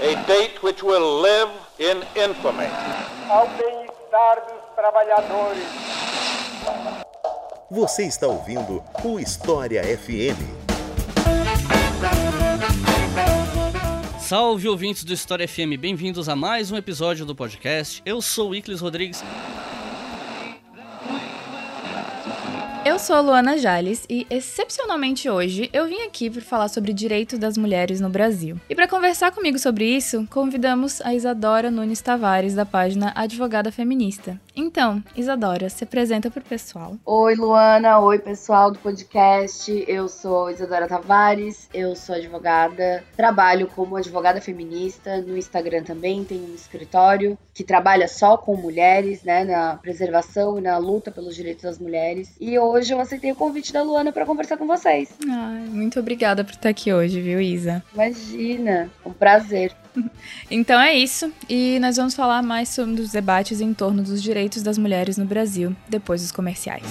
A date which will live in infamy. Ao bem-estar dos trabalhadores. Você está ouvindo o História FM. Salve ouvintes do História FM, bem-vindos a mais um episódio do podcast. Eu sou o Iclis Rodrigues Eu sou a Luana Jales e, excepcionalmente hoje, eu vim aqui para falar sobre direitos das mulheres no Brasil. E para conversar comigo sobre isso, convidamos a Isadora Nunes Tavares, da página Advogada Feminista. Então, Isadora, se apresenta pro pessoal. Oi, Luana. Oi, pessoal do podcast. Eu sou Isadora Tavares, eu sou advogada, trabalho como advogada feminista. No Instagram também tenho um escritório que trabalha só com mulheres, né, na preservação e na luta pelos direitos das mulheres. E hoje hoje eu aceitei o convite da Luana para conversar com vocês. Ai, muito obrigada por estar aqui hoje, viu, Isa? Imagina, um prazer. Então é isso, e nós vamos falar mais sobre os debates em torno dos direitos das mulheres no Brasil, depois dos comerciais.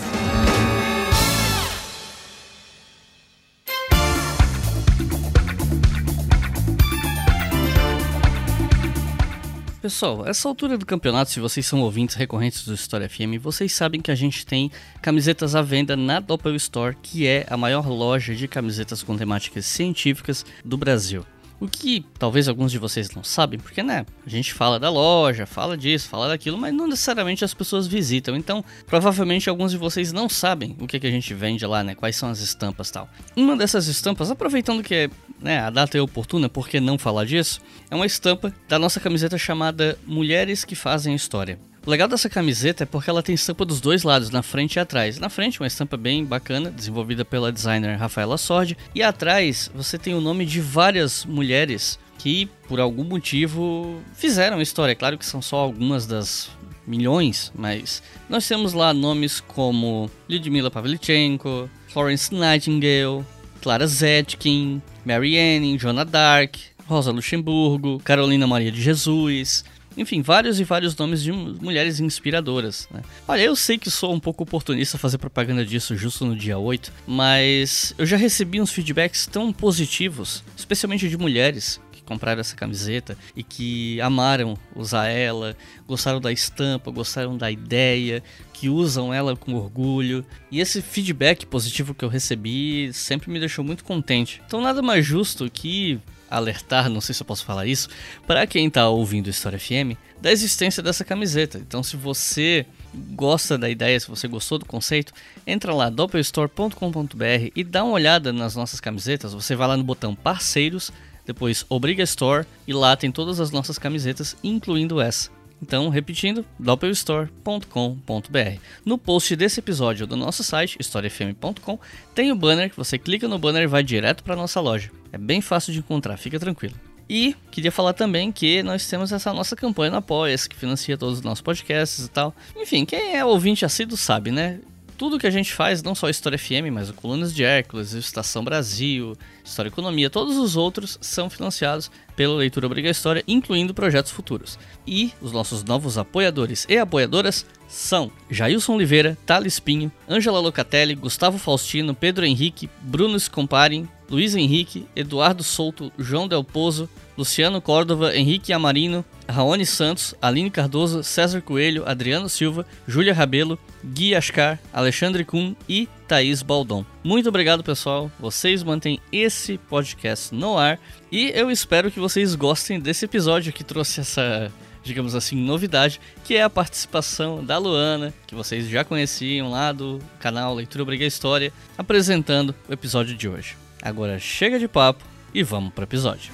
Pessoal, essa altura do campeonato, se vocês são ouvintes recorrentes do História FM, vocês sabem que a gente tem camisetas à venda na Doppel Store, que é a maior loja de camisetas com temáticas científicas do Brasil. O que talvez alguns de vocês não sabem, porque né, a gente fala da loja, fala disso, fala daquilo, mas não necessariamente as pessoas visitam. Então, provavelmente alguns de vocês não sabem o que, que a gente vende lá, né? Quais são as estampas tal. Uma dessas estampas, aproveitando que né, a data é oportuna, por que não falar disso? É uma estampa da nossa camiseta chamada Mulheres que Fazem História. O legal dessa camiseta é porque ela tem estampa dos dois lados, na frente e atrás. Na frente, uma estampa bem bacana, desenvolvida pela designer Rafaela Sordi. E atrás, você tem o nome de várias mulheres que, por algum motivo, fizeram história. Claro que são só algumas das milhões, mas nós temos lá nomes como Lyudmila Pavlichenko, Florence Nightingale, Clara Zetkin, Mary Anning, Joana Dark, Rosa Luxemburgo, Carolina Maria de Jesus, enfim, vários e vários nomes de mulheres inspiradoras. Né? Olha, eu sei que sou um pouco oportunista fazer propaganda disso justo no dia 8, mas eu já recebi uns feedbacks tão positivos, especialmente de mulheres, que compraram essa camiseta e que amaram usar ela, gostaram da estampa, gostaram da ideia, que usam ela com orgulho. E esse feedback positivo que eu recebi sempre me deixou muito contente. Então nada mais justo que alertar, não sei se eu posso falar isso, para quem está ouvindo História FM, da existência dessa camiseta. Então, se você gosta da ideia, se você gostou do conceito, entra lá doppelstore.com.br e dá uma olhada nas nossas camisetas. Você vai lá no botão parceiros, depois Obriga Store e lá tem todas as nossas camisetas, incluindo essa. Então, repetindo, doppelstore.com.br. No post desse episódio do nosso site, historiafm.com, tem o banner você clica no banner e vai direto para nossa loja. É bem fácil de encontrar, fica tranquilo. E queria falar também que nós temos essa nossa campanha no Apoia-se, que financia todos os nossos podcasts e tal. Enfim, quem é ouvinte assíduo sabe, né? Tudo que a gente faz, não só a História FM, mas o Colunas de Hércules, Estação Brasil, História Economia, todos os outros são financiados pela Leitura Obriga História, incluindo projetos futuros. E os nossos novos apoiadores e apoiadoras são Jailson Oliveira, Thales Pinho, Ângela Locatelli, Gustavo Faustino, Pedro Henrique, Bruno Scomparem, Luiz Henrique, Eduardo Souto, João Del Pozo, Luciano Córdova, Henrique Amarino, Raoni Santos, Aline Cardoso, César Coelho, Adriano Silva, Júlia Rabelo, Gui Ascar, Alexandre Kuhn e Thaís Baldon. Muito obrigado, pessoal. Vocês mantêm esse podcast no ar e eu espero que vocês gostem desse episódio que trouxe essa, digamos assim, novidade, que é a participação da Luana, que vocês já conheciam lá do canal Leitura Briga História, apresentando o episódio de hoje. Agora chega de papo e vamos para o episódio.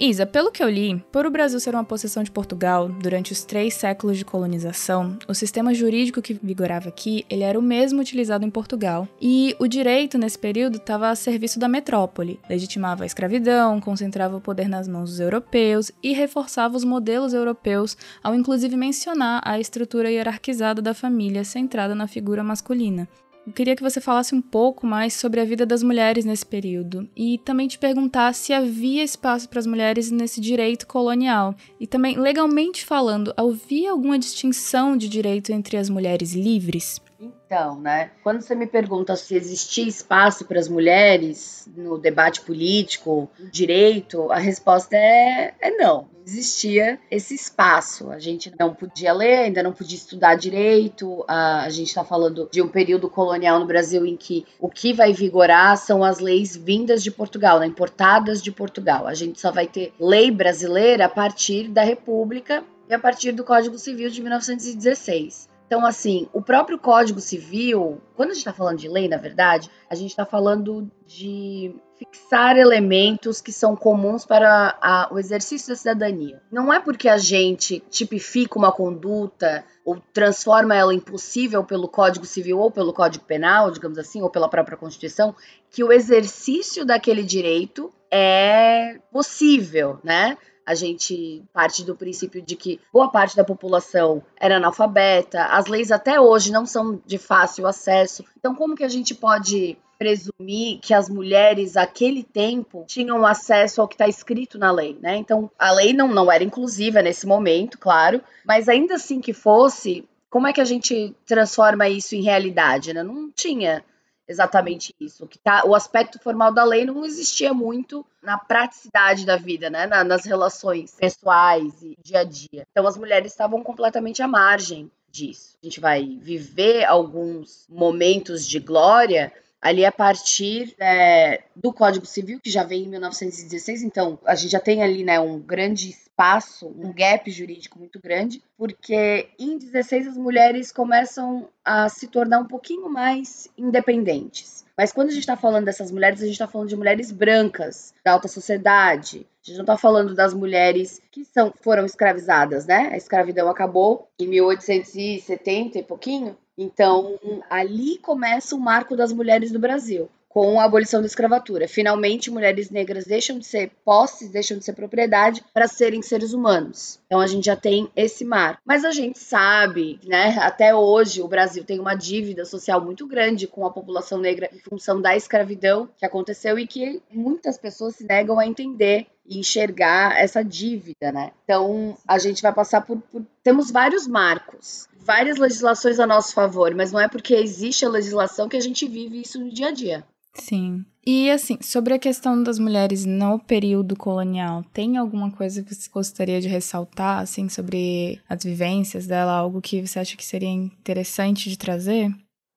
Isa, pelo que eu li, por o Brasil ser uma possessão de Portugal durante os três séculos de colonização, o sistema jurídico que vigorava aqui ele era o mesmo utilizado em Portugal. E o direito nesse período estava a serviço da metrópole, legitimava a escravidão, concentrava o poder nas mãos dos europeus e reforçava os modelos europeus, ao inclusive mencionar a estrutura hierarquizada da família centrada na figura masculina. Eu queria que você falasse um pouco mais sobre a vida das mulheres nesse período e também te perguntar se havia espaço para as mulheres nesse direito colonial. E também, legalmente falando, havia alguma distinção de direito entre as mulheres livres? Então, né? Quando você me pergunta se existia espaço para as mulheres no debate político, direito, a resposta é, é não. Não existia esse espaço. A gente não podia ler, ainda não podia estudar direito. A, a gente está falando de um período colonial no Brasil em que o que vai vigorar são as leis vindas de Portugal, né? importadas de Portugal. A gente só vai ter lei brasileira a partir da República e a partir do Código Civil de 1916. Então, assim, o próprio Código Civil, quando a gente está falando de lei, na verdade, a gente está falando de fixar elementos que são comuns para a, o exercício da cidadania. Não é porque a gente tipifica uma conduta ou transforma ela impossível pelo Código Civil ou pelo Código Penal, digamos assim, ou pela própria Constituição, que o exercício daquele direito é possível, né? A gente parte do princípio de que boa parte da população era analfabeta, as leis até hoje não são de fácil acesso. Então, como que a gente pode presumir que as mulheres aquele tempo tinham acesso ao que está escrito na lei, né? Então, a lei não, não era inclusiva nesse momento, claro, mas ainda assim que fosse, como é que a gente transforma isso em realidade, né? Não tinha exatamente isso. Que tá, o aspecto formal da lei não existia muito na praticidade da vida, né? Na, nas relações pessoais e dia a dia. Então as mulheres estavam completamente à margem disso. A gente vai viver alguns momentos de glória ali a partir é, do Código Civil, que já vem em 1916, então a gente já tem ali né, um grande espaço, um gap jurídico muito grande, porque em 16 as mulheres começam a se tornar um pouquinho mais independentes. Mas quando a gente está falando dessas mulheres, a gente está falando de mulheres brancas, da alta sociedade. A gente não está falando das mulheres que são, foram escravizadas, né? A escravidão acabou em 1870 e pouquinho. Então, ali começa o marco das mulheres do Brasil com a abolição da escravatura. Finalmente, mulheres negras deixam de ser posses, deixam de ser propriedade para serem seres humanos. Então a gente já tem esse marco. Mas a gente sabe, né, até hoje o Brasil tem uma dívida social muito grande com a população negra em função da escravidão que aconteceu e que muitas pessoas se negam a entender e enxergar essa dívida, né? Então a gente vai passar por, por temos vários marcos, várias legislações a nosso favor, mas não é porque existe a legislação que a gente vive isso no dia a dia. Sim. E assim, sobre a questão das mulheres no período colonial, tem alguma coisa que você gostaria de ressaltar, assim, sobre as vivências dela, algo que você acha que seria interessante de trazer?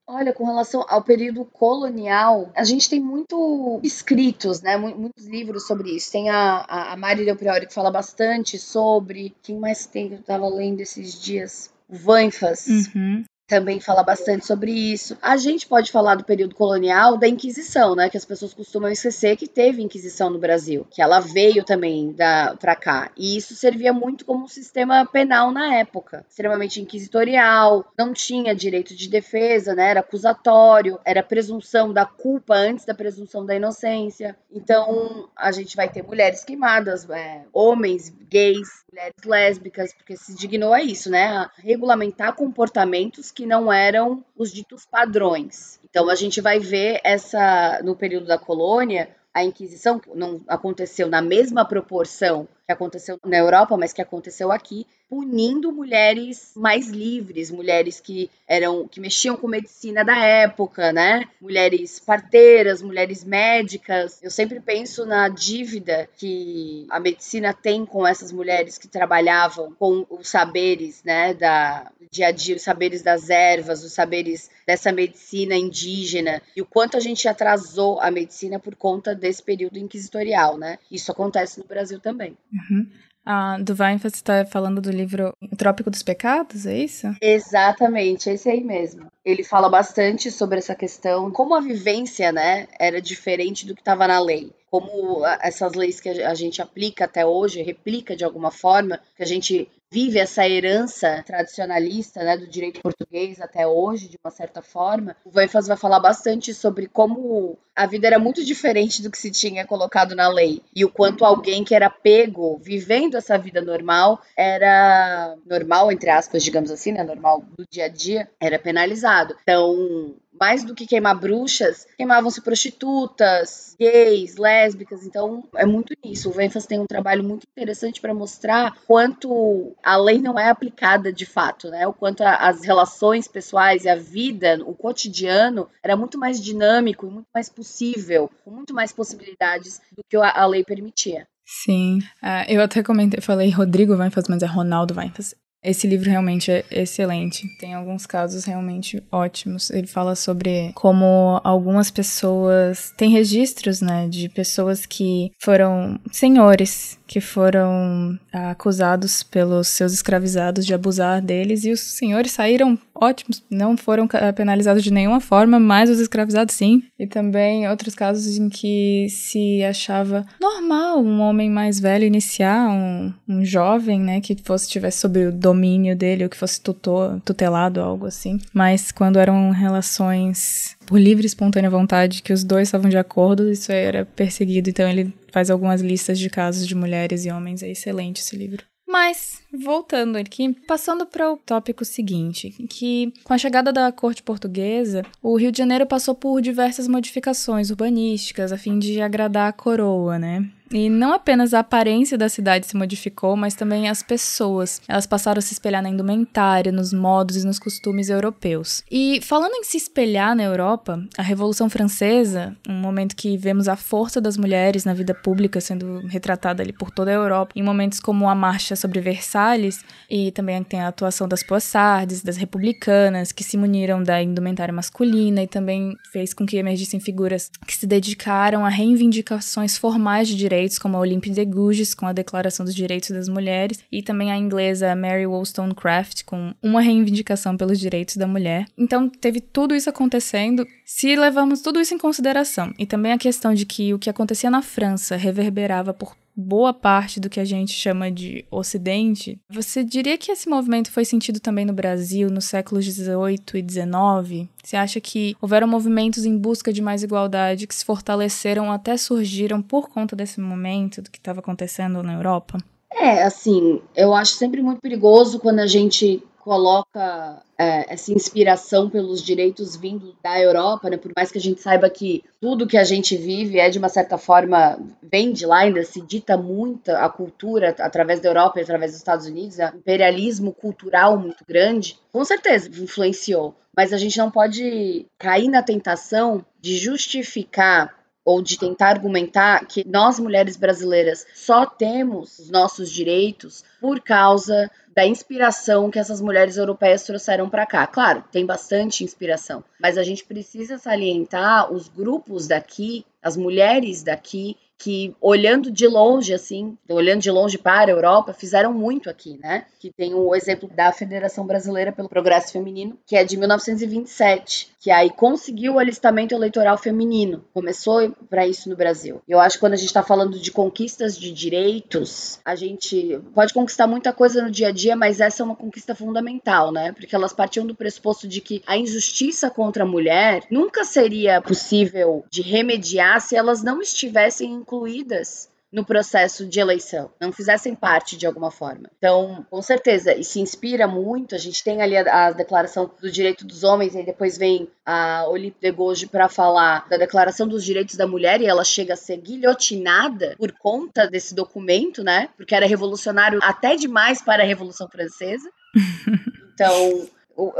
Olha, com relação ao período colonial, a gente tem muito escritos, né? Muitos livros sobre isso. Tem a, a, Mari Del Priori que fala bastante sobre. Quem mais tem que eu estava lendo esses dias? O Vanfas. Uhum também fala bastante sobre isso. A gente pode falar do período colonial da Inquisição, né? Que as pessoas costumam esquecer que teve Inquisição no Brasil, que ela veio também da para cá. E isso servia muito como um sistema penal na época, extremamente inquisitorial, não tinha direito de defesa, né? Era acusatório, era presunção da culpa antes da presunção da inocência. Então a gente vai ter mulheres queimadas, é, homens gays, mulheres lésbicas, porque se dignou a isso, né? A regulamentar comportamentos que não eram os ditos padrões. Então a gente vai ver essa no período da colônia a Inquisição não aconteceu na mesma proporção que aconteceu na Europa, mas que aconteceu aqui, punindo mulheres mais livres, mulheres que eram que mexiam com medicina da época, né? Mulheres parteiras, mulheres médicas. Eu sempre penso na dívida que a medicina tem com essas mulheres que trabalhavam com os saberes, né, da dia a dia, os saberes das ervas, os saberes dessa medicina indígena e o quanto a gente atrasou a medicina por conta desse período inquisitorial, né? Isso acontece no Brasil também. Uhum. Ah, Weinfeld, você está falando do livro Trópico dos Pecados, é isso? Exatamente, esse aí mesmo. Ele fala bastante sobre essa questão, como a vivência, né, era diferente do que estava na lei como essas leis que a gente aplica até hoje, replica de alguma forma, que a gente vive essa herança tradicionalista né, do direito português até hoje, de uma certa forma. O Vanfas vai falar bastante sobre como a vida era muito diferente do que se tinha colocado na lei e o quanto alguém que era pego vivendo essa vida normal era normal entre aspas, digamos assim, né, normal do dia a dia, era penalizado. Então, mais do que queimar bruxas, queimavam-se prostitutas, gays, lésbicas. Então, é muito nisso. O Venfas tem um trabalho muito interessante para mostrar quanto a lei não é aplicada de fato, né? O quanto a, as relações pessoais e a vida, o cotidiano, era muito mais dinâmico e muito mais possível, com muito mais possibilidades do que a, a lei permitia. Sim, uh, eu até comentei, falei Rodrigo Weinfels, mas é Ronaldo Weinfels. Esse livro realmente é excelente. Tem alguns casos realmente ótimos. Ele fala sobre como algumas pessoas. Tem registros, né, de pessoas que foram senhores que foram acusados pelos seus escravizados de abusar deles e os senhores saíram ótimos, não foram penalizados de nenhuma forma, mas os escravizados sim. E também outros casos em que se achava normal um homem mais velho iniciar um, um jovem, né, que fosse tivesse sob o domínio dele ou que fosse tutor, tutelado, algo assim. Mas quando eram relações por livre e espontânea vontade, que os dois estavam de acordo, isso era perseguido. Então ele faz algumas listas de casos de mulheres e homens. É excelente esse livro. Mas, voltando aqui, passando para o tópico seguinte, que com a chegada da corte portuguesa, o Rio de Janeiro passou por diversas modificações urbanísticas a fim de agradar a coroa, né? E não apenas a aparência da cidade se modificou, mas também as pessoas. Elas passaram a se espelhar na indumentária, nos modos e nos costumes europeus. E falando em se espelhar na Europa, a Revolução Francesa, um momento que vemos a força das mulheres na vida pública sendo retratada ali por toda a Europa, em momentos como a marcha sobre Versalhes, e também tem a atuação das poissardes, das republicanas, que se muniram da indumentária masculina e também fez com que emergissem figuras que se dedicaram a reivindicações formais de direitos direitos, como a Olympe de Gouges, com a Declaração dos Direitos das Mulheres, e também a inglesa Mary Wollstonecraft, com uma reivindicação pelos direitos da mulher. Então, teve tudo isso acontecendo. Se levamos tudo isso em consideração, e também a questão de que o que acontecia na França reverberava por boa parte do que a gente chama de Ocidente, você diria que esse movimento foi sentido também no Brasil nos séculos 18 e 19? Você acha que houveram movimentos em busca de mais igualdade que se fortaleceram até surgiram por conta desse momento do que estava acontecendo na Europa? É, assim, eu acho sempre muito perigoso quando a gente coloca é, essa inspiração pelos direitos vindo da Europa, né? Por mais que a gente saiba que tudo que a gente vive é de uma certa forma vem de lá, ainda se dita muito a cultura através da Europa e através dos Estados Unidos, né? imperialismo cultural muito grande, com certeza influenciou. Mas a gente não pode cair na tentação de justificar ou de tentar argumentar que nós mulheres brasileiras só temos os nossos direitos por causa da inspiração que essas mulheres europeias trouxeram para cá. Claro, tem bastante inspiração, mas a gente precisa salientar os grupos daqui, as mulheres daqui que olhando de longe, assim, olhando de longe para a Europa, fizeram muito aqui, né? Que tem o exemplo da Federação Brasileira pelo Progresso Feminino, que é de 1927, que aí conseguiu o alistamento eleitoral feminino. Começou para isso no Brasil. Eu acho que quando a gente está falando de conquistas de direitos, a gente pode conquistar muita coisa no dia a dia, mas essa é uma conquista fundamental, né? Porque elas partiam do pressuposto de que a injustiça contra a mulher nunca seria possível de remediar se elas não estivessem incluídas no processo de eleição, não fizessem parte de alguma forma. Então, com certeza, e se inspira muito. A gente tem ali a, a Declaração do Direito dos Homens, e depois vem a Olympe de Gouges para falar da Declaração dos Direitos da Mulher, e ela chega a ser guilhotinada por conta desse documento, né? Porque era revolucionário até demais para a Revolução Francesa. Então,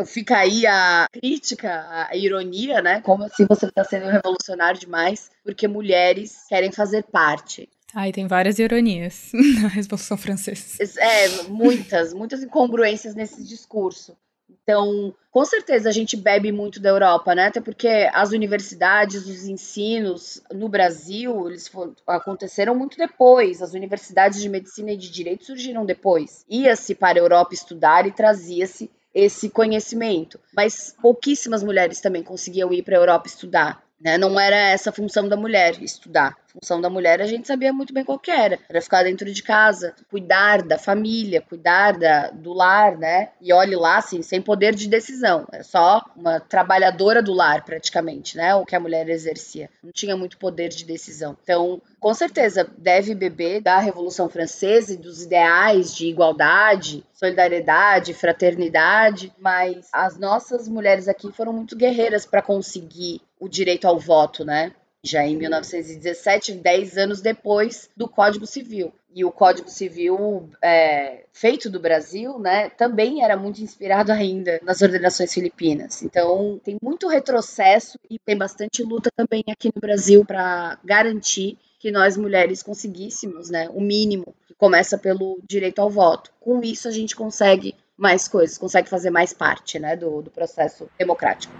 fica aí a crítica, a ironia, né? Como assim você está sendo revolucionário demais porque mulheres querem fazer parte. Ah, e tem várias ironias na Revolução Francesa. É, muitas, muitas incongruências nesse discurso. Então, com certeza a gente bebe muito da Europa, né? Até porque as universidades, os ensinos no Brasil, eles foram, aconteceram muito depois. As universidades de medicina e de direito surgiram depois. Ia-se para a Europa estudar e trazia-se esse conhecimento. Mas pouquíssimas mulheres também conseguiam ir para a Europa estudar. Né? Não era essa a função da mulher estudar. Função da mulher a gente sabia muito bem qual que era. Era ficar dentro de casa, cuidar da família, cuidar da, do lar, né? E olhe lá, assim, sem poder de decisão. É só uma trabalhadora do lar, praticamente, né? O que a mulher exercia. Não tinha muito poder de decisão. Então, com certeza, deve beber da Revolução Francesa e dos ideais de igualdade, solidariedade, fraternidade, mas as nossas mulheres aqui foram muito guerreiras para conseguir o direito ao voto, né? Já em 1917, 10 anos depois do Código Civil. E o Código Civil é, feito do Brasil, né, também era muito inspirado ainda nas ordenações filipinas. Então, tem muito retrocesso e tem bastante luta também aqui no Brasil para garantir que nós mulheres conseguíssemos, né, o mínimo, que começa pelo direito ao voto. Com isso, a gente consegue mais coisas, consegue fazer mais parte, né, do, do processo democrático.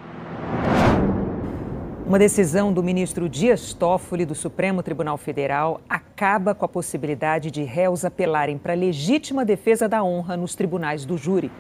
Uma decisão do ministro Dias Toffoli do Supremo Tribunal Federal acaba com a possibilidade de réus apelarem para legítima defesa da honra nos tribunais do júri.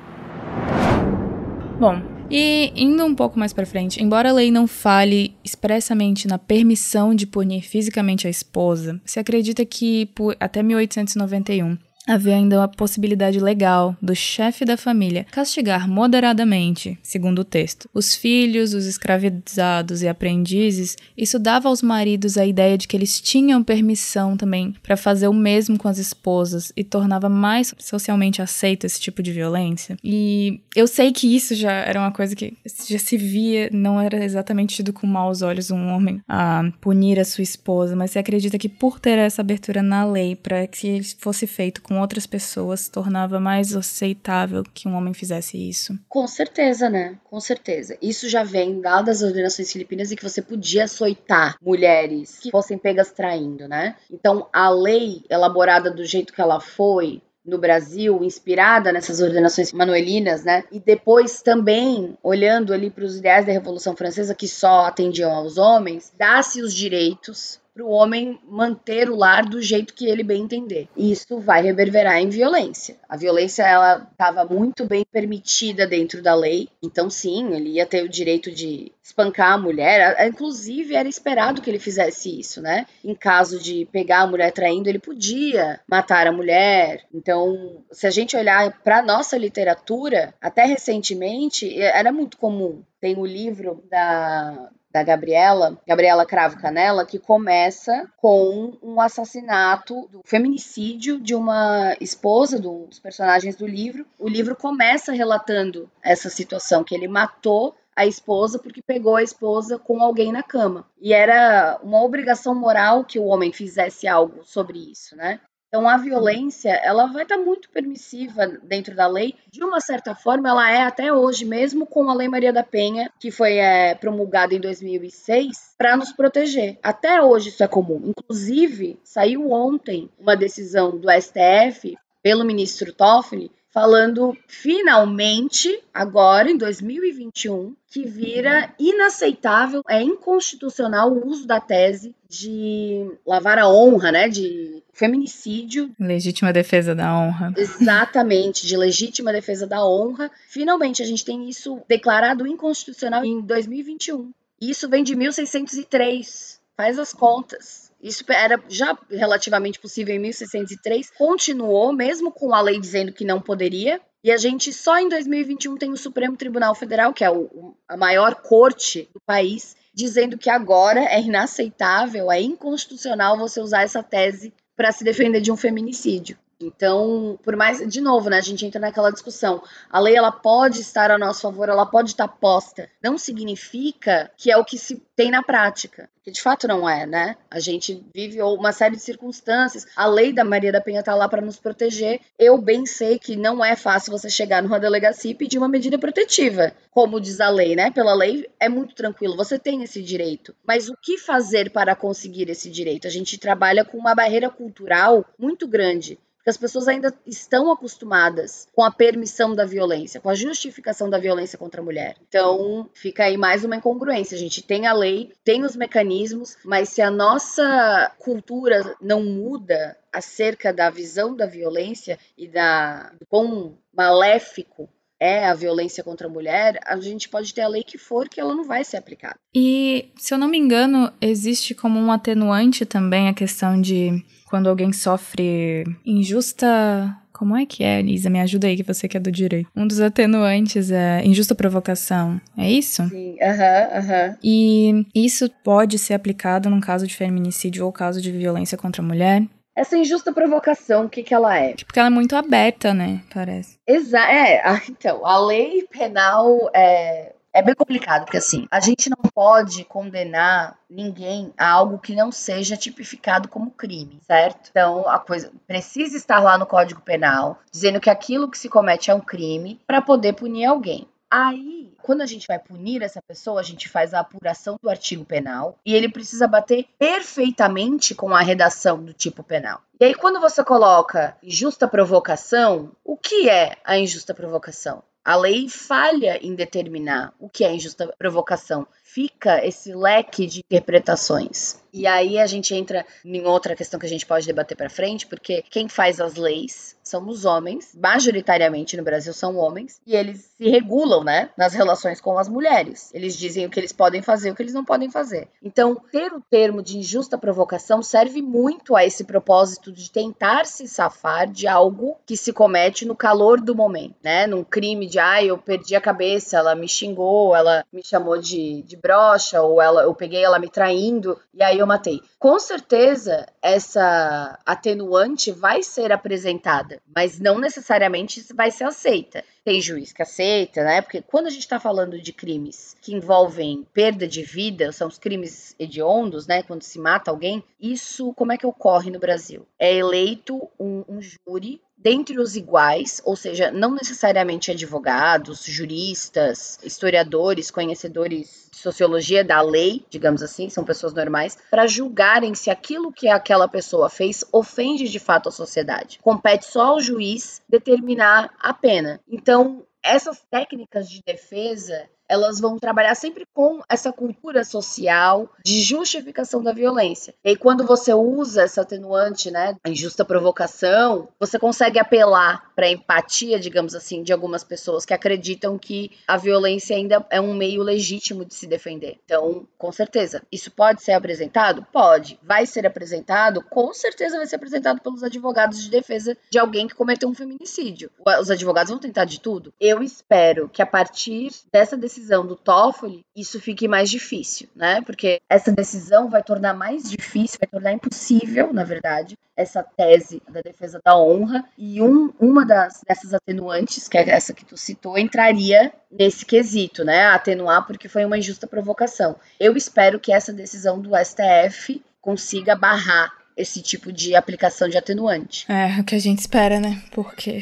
Bom, e indo um pouco mais para frente, embora a lei não fale expressamente na permissão de punir fisicamente a esposa, se acredita que por, até 1891 havia ainda a possibilidade legal do chefe da família castigar moderadamente, segundo o texto, os filhos, os escravizados e aprendizes. Isso dava aos maridos a ideia de que eles tinham permissão também para fazer o mesmo com as esposas e tornava mais socialmente aceito esse tipo de violência. E eu sei que isso já era uma coisa que já se via, não era exatamente tido com maus olhos um homem a punir a sua esposa, mas se acredita que por ter essa abertura na lei para que fosse feito com com outras pessoas tornava mais aceitável que um homem fizesse isso. Com certeza, né? Com certeza. Isso já vem das ordenações filipinas e que você podia açoitar mulheres que fossem pegas traindo, né? Então, a lei elaborada do jeito que ela foi, no Brasil, inspirada nessas ordenações manuelinas, né? E depois também olhando ali para os ideais da Revolução Francesa que só atendiam aos homens, dá-se os direitos para o homem manter o lar do jeito que ele bem entender. Isso vai reverberar em violência. A violência ela estava muito bem permitida dentro da lei, então sim, ele ia ter o direito de espancar a mulher. Inclusive era esperado que ele fizesse isso, né? Em caso de pegar a mulher traindo, ele podia matar a mulher. Então, se a gente olhar para nossa literatura, até recentemente era muito comum. Tem o livro da da Gabriela, Gabriela Cravo Canela, que começa com um assassinato, do feminicídio de uma esposa dos personagens do livro. O livro começa relatando essa situação, que ele matou a esposa porque pegou a esposa com alguém na cama. E era uma obrigação moral que o homem fizesse algo sobre isso, né? Então a violência, ela vai estar tá muito permissiva dentro da lei. De uma certa forma, ela é até hoje, mesmo com a Lei Maria da Penha, que foi é, promulgada em 2006, para nos proteger. Até hoje isso é comum. Inclusive, saiu ontem uma decisão do STF pelo ministro Toffoli falando finalmente, agora em 2021, que vira inaceitável, é inconstitucional o uso da tese de lavar a honra, né, de feminicídio. Legítima defesa da honra. Exatamente, de legítima defesa da honra. Finalmente a gente tem isso declarado inconstitucional em 2021. Isso vem de 1603. Faz as contas. Isso era já relativamente possível em 1603, continuou, mesmo com a lei dizendo que não poderia. E a gente só em 2021 tem o Supremo Tribunal Federal, que é o, a maior corte do país, dizendo que agora é inaceitável, é inconstitucional você usar essa tese para se defender de um feminicídio. Então, por mais, de novo, né, a gente entra naquela discussão. A lei ela pode estar a nosso favor, ela pode estar posta. Não significa que é o que se tem na prática, que de fato não é, né? A gente vive uma série de circunstâncias. A lei da Maria da Penha tá lá para nos proteger. Eu bem sei que não é fácil você chegar numa delegacia e pedir uma medida protetiva, como diz a lei, né? Pela lei é muito tranquilo, você tem esse direito. Mas o que fazer para conseguir esse direito? A gente trabalha com uma barreira cultural muito grande porque as pessoas ainda estão acostumadas com a permissão da violência, com a justificação da violência contra a mulher. Então, fica aí mais uma incongruência. A gente tem a lei, tem os mecanismos, mas se a nossa cultura não muda acerca da visão da violência e da do quão maléfico é a violência contra a mulher, a gente pode ter a lei que for que ela não vai ser aplicada. E, se eu não me engano, existe como um atenuante também a questão de quando alguém sofre injusta como é que é, Elisa? Me ajuda aí, que você que é do direito. Um dos atenuantes é injusta provocação. É isso? Sim, aham, uh aham. E isso pode ser aplicado num caso de feminicídio ou caso de violência contra a mulher? Essa injusta provocação, o que, que ela é? Porque ela é muito aberta, né? Parece. Exato. É, então, a lei penal é, é bem complicado, porque assim, a gente não pode condenar ninguém a algo que não seja tipificado como crime, certo? Então, a coisa precisa estar lá no Código Penal, dizendo que aquilo que se comete é um crime para poder punir alguém. Aí, quando a gente vai punir essa pessoa, a gente faz a apuração do artigo penal e ele precisa bater perfeitamente com a redação do tipo penal. E aí, quando você coloca injusta provocação, o que é a injusta provocação? A lei falha em determinar o que é injusta provocação. Fica esse leque de interpretações. E aí a gente entra em outra questão que a gente pode debater para frente, porque quem faz as leis são os homens, majoritariamente no Brasil são homens, e eles se regulam, né, nas relações com as mulheres. Eles dizem o que eles podem fazer e o que eles não podem fazer. Então, ter o termo de injusta provocação serve muito a esse propósito de tentar se safar de algo que se comete no calor do momento, né? Num crime de, ai, ah, eu perdi a cabeça, ela me xingou, ela me chamou de, de brocha, ou ela, eu peguei ela me traindo, e aí eu matei. Com certeza, essa atenuante vai ser apresentada, mas não necessariamente vai ser aceita. Tem juiz que aceita, né? Porque quando a gente está falando de crimes que envolvem perda de vida, são os crimes hediondos, né? Quando se mata alguém, isso como é que ocorre no Brasil? É eleito um, um júri dentre os iguais, ou seja, não necessariamente advogados, juristas, historiadores, conhecedores de sociologia da lei, digamos assim, são pessoas normais, para julgarem se aquilo que aquela pessoa fez ofende de fato a sociedade. Compete só ao juiz determinar a pena. Então, essas técnicas de defesa elas vão trabalhar sempre com essa cultura social de justificação da violência. E aí, quando você usa essa atenuante, né, a injusta provocação, você consegue apelar para a empatia, digamos assim, de algumas pessoas que acreditam que a violência ainda é um meio legítimo de se defender. Então, com certeza, isso pode ser apresentado? Pode. Vai ser apresentado? Com certeza vai ser apresentado pelos advogados de defesa de alguém que cometeu um feminicídio. Os advogados vão tentar de tudo. Eu espero que a partir dessa decisão decisão do Toffoli, isso fique mais difícil, né? Porque essa decisão vai tornar mais difícil, vai tornar impossível, na verdade, essa tese da defesa da honra. E um, uma das, dessas atenuantes, que é essa que tu citou, entraria nesse quesito, né? Atenuar porque foi uma injusta provocação. Eu espero que essa decisão do STF consiga barrar esse tipo de aplicação de atenuante. É, o que a gente espera, né? Porque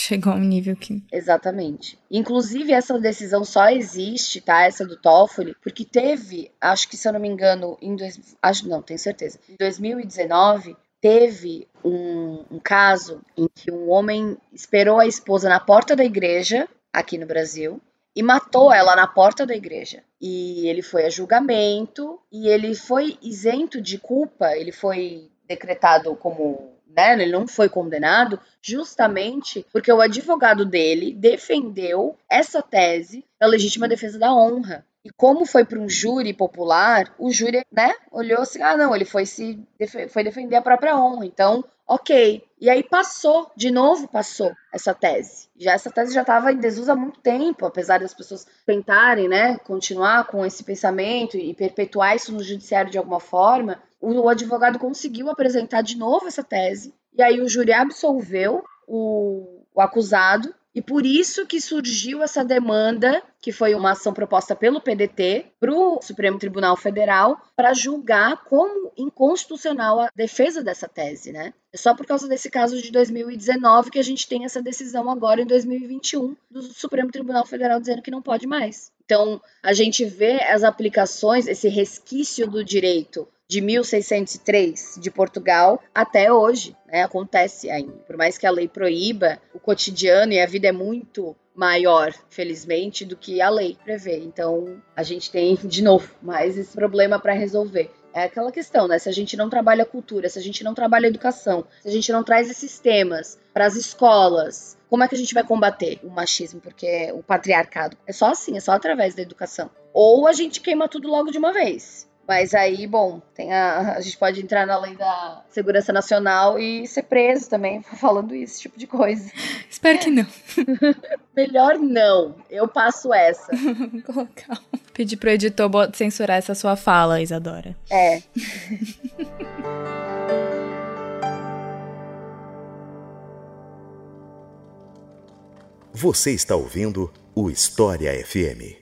chegou a um nível que. Exatamente. Inclusive, essa decisão só existe, tá? Essa do Toffoli, porque teve, acho que se eu não me engano, em dois, acho não, tenho certeza. Em 2019, teve um, um caso em que um homem esperou a esposa na porta da igreja, aqui no Brasil, e matou ela na porta da igreja. E ele foi a julgamento e ele foi isento de culpa, ele foi decretado como né? Ele não foi condenado justamente porque o advogado dele defendeu essa tese da legítima defesa da honra. E como foi para um júri popular, o júri, né, olhou assim: ah, não, ele foi se foi defender a própria honra. Então, ok. E aí passou, de novo passou essa tese. Já essa tese já estava em desuso há muito tempo, apesar das pessoas tentarem, né, continuar com esse pensamento e perpetuar isso no judiciário de alguma forma o advogado conseguiu apresentar de novo essa tese, e aí o júri absolveu o, o acusado, e por isso que surgiu essa demanda, que foi uma ação proposta pelo PDT, para o Supremo Tribunal Federal, para julgar como inconstitucional a defesa dessa tese, né? É só por causa desse caso de 2019 que a gente tem essa decisão agora em 2021 do Supremo Tribunal Federal dizendo que não pode mais. Então, a gente vê as aplicações, esse resquício do direito de 1603 de Portugal até hoje, né? Acontece ainda. Por mais que a lei proíba, o cotidiano e a vida é muito maior, felizmente, do que a lei prevê. Então, a gente tem de novo mais esse problema para resolver. É aquela questão, né? Se a gente não trabalha cultura, se a gente não trabalha educação, se a gente não traz esses temas para as escolas, Como é que a gente vai combater o machismo, porque o patriarcado? É só assim, é só através da educação. Ou a gente queima tudo logo de uma vez. Mas aí, bom, tem a, a gente pode entrar na lei da segurança nacional e ser preso também falando esse tipo de coisa. Espero que não. Melhor não. Eu passo essa. Vou colocar. Pedir pro editor censurar essa sua fala, Isadora. É. Você está ouvindo o História FM.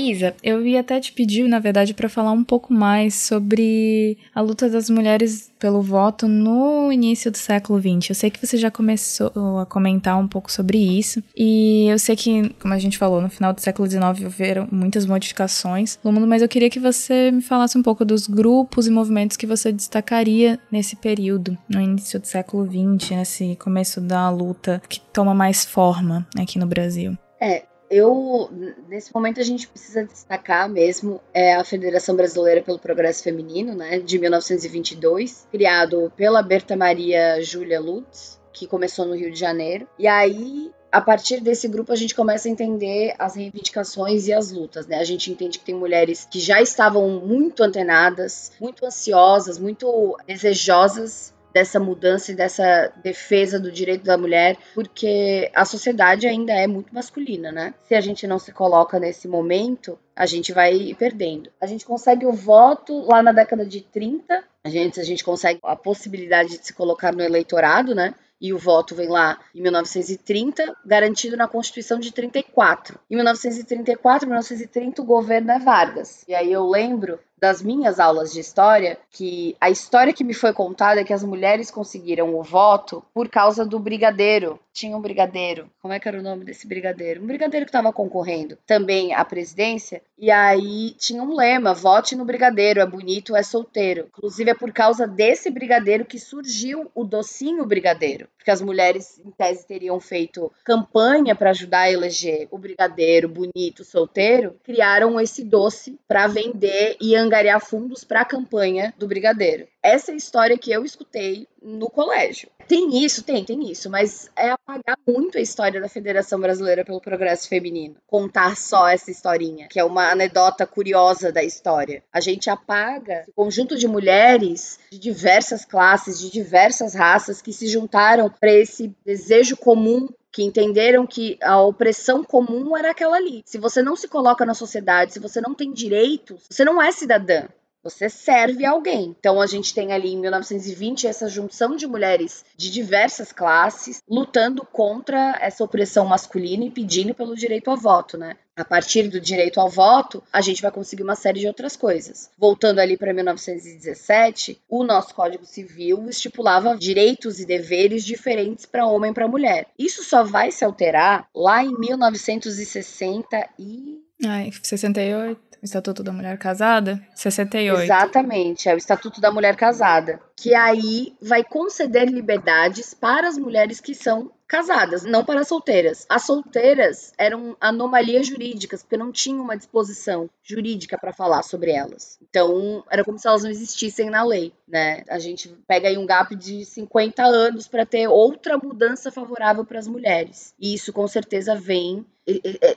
Isa, eu ia até te pedir, na verdade, para falar um pouco mais sobre a luta das mulheres pelo voto no início do século XX. Eu sei que você já começou a comentar um pouco sobre isso, e eu sei que, como a gente falou, no final do século XIX houveram muitas modificações no mundo, mas eu queria que você me falasse um pouco dos grupos e movimentos que você destacaria nesse período, no início do século XX, nesse começo da luta que toma mais forma aqui no Brasil. É, eu nesse momento a gente precisa destacar mesmo é a Federação Brasileira pelo Progresso Feminino, né, de 1922, criado pela Berta Maria Júlia Lutz, que começou no Rio de Janeiro. E aí a partir desse grupo a gente começa a entender as reivindicações e as lutas, né? A gente entende que tem mulheres que já estavam muito antenadas, muito ansiosas, muito desejosas dessa mudança e dessa defesa do direito da mulher, porque a sociedade ainda é muito masculina, né? Se a gente não se coloca nesse momento, a gente vai perdendo. A gente consegue o voto lá na década de 30, a gente, a gente consegue a possibilidade de se colocar no eleitorado, né? e o voto vem lá em 1930, garantido na Constituição de 34. Em 1934, 1930, o governo é Vargas. E aí eu lembro das minhas aulas de história que a história que me foi contada é que as mulheres conseguiram o voto por causa do brigadeiro. Tinha um brigadeiro. Como é que era o nome desse brigadeiro? Um brigadeiro que estava concorrendo também à presidência. E aí tinha um lema: vote no brigadeiro, é bonito, é solteiro. Inclusive é por causa desse brigadeiro que surgiu o docinho brigadeiro. Porque as mulheres, em tese, teriam feito campanha para ajudar a eleger o brigadeiro bonito, solteiro. Criaram esse doce para vender e angariar fundos para a campanha do Brigadeiro. Essa é história que eu escutei no colégio. Tem isso, tem, tem isso, mas é apagar muito a história da Federação Brasileira pelo Progresso Feminino. Contar só essa historinha, que é uma anedota curiosa da história. A gente apaga o conjunto de mulheres de diversas classes, de diversas raças que se juntaram para esse desejo comum que entenderam que a opressão comum era aquela ali. Se você não se coloca na sociedade, se você não tem direitos, você não é cidadã. Você serve alguém. Então a gente tem ali em 1920 essa junção de mulheres de diversas classes lutando contra essa opressão masculina e pedindo pelo direito ao voto, né? A partir do direito ao voto, a gente vai conseguir uma série de outras coisas. Voltando ali para 1917, o nosso Código Civil estipulava direitos e deveres diferentes para homem e para mulher. Isso só vai se alterar lá em 1960 e Ai, 68. Estatuto da Mulher Casada? 68. Exatamente, é o Estatuto da Mulher Casada. Que aí vai conceder liberdades para as mulheres que são casadas, não para solteiras. As solteiras eram anomalias jurídicas, porque não tinha uma disposição jurídica para falar sobre elas. Então, era como se elas não existissem na lei, né? A gente pega aí um gap de 50 anos para ter outra mudança favorável para as mulheres. E isso com certeza vem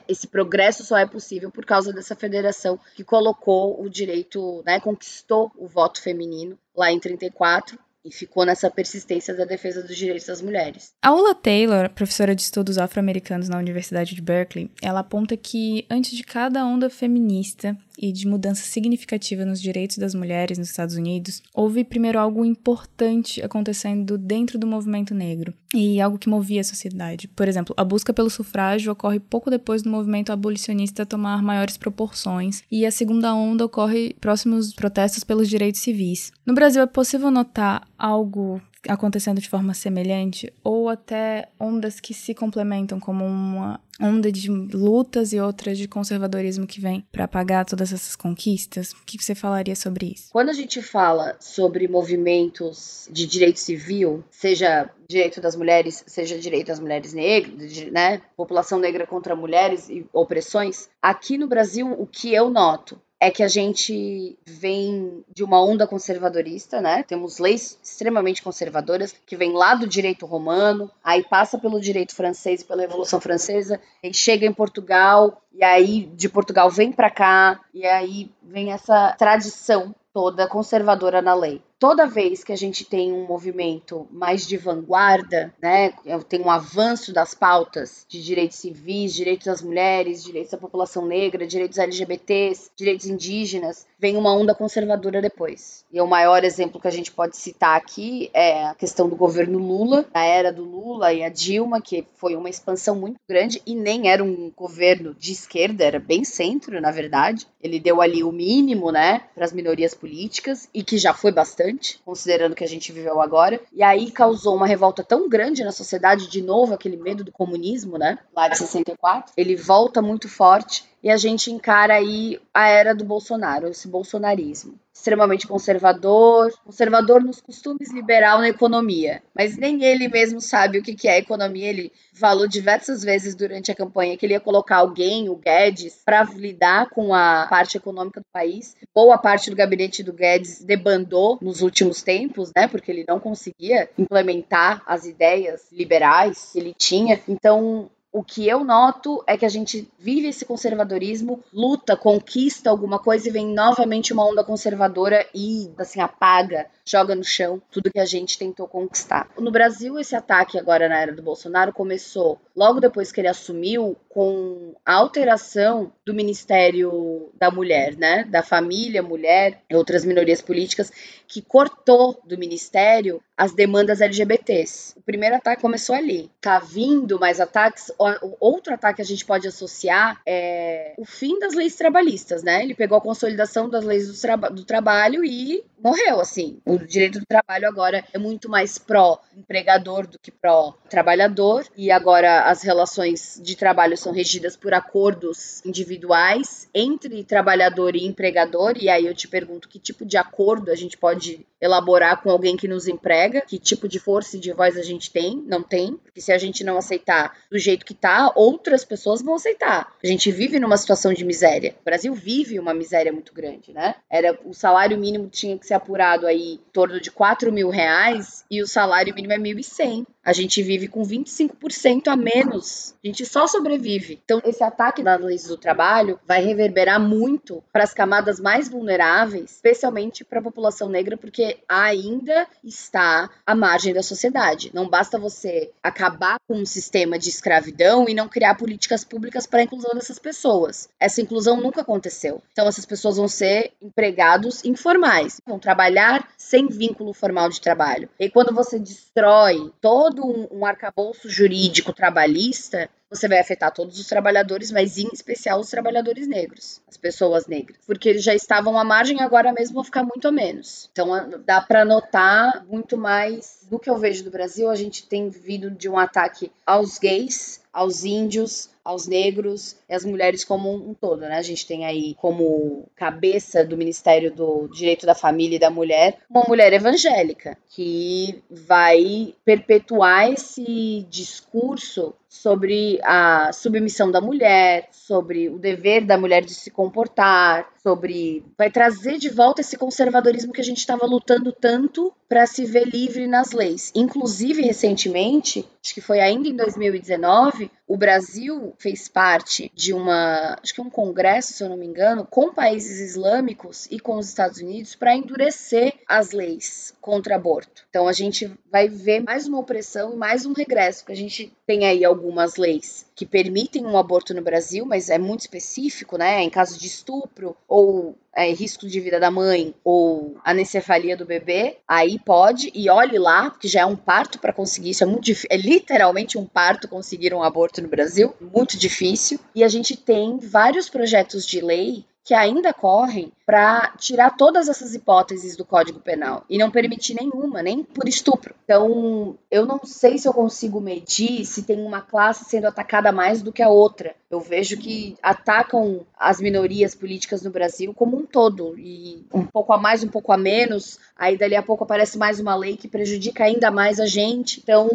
esse progresso só é possível por causa dessa federação que colocou o direito, né, conquistou o voto feminino lá em 34 e ficou nessa persistência da defesa dos direitos das mulheres. A Taylor, professora de estudos afro-americanos na Universidade de Berkeley, ela aponta que antes de cada onda feminista e de mudança significativa nos direitos das mulheres nos Estados Unidos, houve primeiro algo importante acontecendo dentro do movimento negro e algo que movia a sociedade. Por exemplo, a busca pelo sufrágio ocorre pouco depois do movimento abolicionista tomar maiores proporções e a segunda onda ocorre próximos protestos pelos direitos civis. No Brasil é possível notar algo acontecendo de forma semelhante ou até ondas que se complementam como uma onda de lutas e outras de conservadorismo que vem para apagar todas essas conquistas? O que você falaria sobre isso? Quando a gente fala sobre movimentos de direito civil, seja direito das mulheres, seja direito das mulheres negras, né, população negra contra mulheres e opressões, aqui no Brasil o que eu noto é que a gente vem de uma onda conservadorista, né? Temos leis extremamente conservadoras que vêm lá do direito romano, aí passa pelo direito francês e pela Revolução Francesa, e chega em Portugal, e aí de Portugal vem para cá, e aí vem essa tradição toda conservadora na lei toda vez que a gente tem um movimento mais de vanguarda, né, tem um avanço das pautas de direitos civis, direitos das mulheres, direitos da população negra, direitos LGBTs, direitos indígenas, vem uma onda conservadora depois. E o maior exemplo que a gente pode citar aqui é a questão do governo Lula, a era do Lula e a Dilma, que foi uma expansão muito grande e nem era um governo de esquerda, era bem centro, na verdade. Ele deu ali o mínimo, né, para as minorias políticas e que já foi bastante considerando que a gente viveu agora. E aí causou uma revolta tão grande na sociedade, de novo, aquele medo do comunismo, né? Lá de 64. Ele volta muito forte e a gente encara aí a era do Bolsonaro, esse bolsonarismo. Extremamente conservador, conservador nos costumes, liberal na economia. Mas nem ele mesmo sabe o que é economia. Ele falou diversas vezes durante a campanha que ele ia colocar alguém, o Guedes, para lidar com a parte econômica do país. Boa parte do gabinete do Guedes debandou nos últimos tempos, né? Porque ele não conseguia implementar as ideias liberais que ele tinha. Então, o que eu noto é que a gente vive esse conservadorismo, luta, conquista alguma coisa e vem novamente uma onda conservadora e assim apaga, joga no chão tudo que a gente tentou conquistar. No Brasil, esse ataque agora na era do Bolsonaro começou logo depois que ele assumiu com a alteração do Ministério da Mulher, né, da família, mulher e outras minorias políticas que cortou do ministério as demandas LGBTs. O primeiro ataque começou ali. Tá vindo mais ataques. Outro ataque que a gente pode associar é o fim das leis trabalhistas, né? Ele pegou a consolidação das leis do, traba do trabalho e morreu, assim. O direito do trabalho agora é muito mais pró-empregador do que pró-trabalhador. E agora as relações de trabalho são regidas por acordos individuais entre trabalhador e empregador. E aí eu te pergunto que tipo de acordo a gente pode elaborar com alguém que nos emprega, que tipo de força e de voz a gente tem, não tem, porque se a gente não aceitar do jeito que tá, outras pessoas vão aceitar. A gente vive numa situação de miséria. O Brasil vive uma miséria muito grande, né? Era o salário mínimo tinha que ser apurado aí em torno de 4 mil reais e o salário mínimo é 1.100. A gente vive com 25% a menos. A gente só sobrevive. Então, esse ataque das leis do trabalho vai reverberar muito para as camadas mais vulneráveis, especialmente para a população negra, porque ainda está à margem da sociedade. Não basta você acabar com um sistema de escravidão e não criar políticas públicas para a inclusão dessas pessoas. Essa inclusão nunca aconteceu. Então, essas pessoas vão ser empregados informais, vão trabalhar sem vínculo formal de trabalho. E quando você destrói todo todo um, um arcabouço jurídico trabalhista, você vai afetar todos os trabalhadores, mas em especial os trabalhadores negros, as pessoas negras, porque eles já estavam à margem agora mesmo vão ficar muito a menos. Então dá para notar muito mais do que eu vejo do Brasil. A gente tem vindo de um ataque aos gays, aos índios, aos negros e às mulheres como um todo, né? A gente tem aí como cabeça do Ministério do Direito da Família e da Mulher uma mulher evangélica que vai perpetuar esse discurso sobre a submissão da mulher, sobre o dever da mulher de se comportar, sobre vai trazer de volta esse conservadorismo que a gente estava lutando tanto para se ver livre nas leis. Inclusive recentemente, acho que foi ainda em 2019, o Brasil fez parte de uma, acho que um congresso, se eu não me engano, com países islâmicos e com os Estados Unidos para endurecer as leis contra aborto. Então a gente vai ver mais uma opressão e mais um regresso, que a gente tem aí algumas leis que permitem um aborto no Brasil, mas é muito específico, né? Em caso de estupro ou é, risco de vida da mãe ou anencefalia do bebê, aí pode, e olhe lá, porque já é um parto para conseguir isso, é muito é literalmente um parto conseguir um aborto no Brasil, muito difícil. E a gente tem vários projetos de lei que ainda correm para tirar todas essas hipóteses do Código Penal e não permitir nenhuma, nem por estupro. Então, eu não sei se eu consigo medir se tem uma classe sendo atacada mais do que a outra. Eu vejo que atacam as minorias políticas no Brasil como um todo e um pouco a mais, um pouco a menos. Aí dali a pouco aparece mais uma lei que prejudica ainda mais a gente. Então,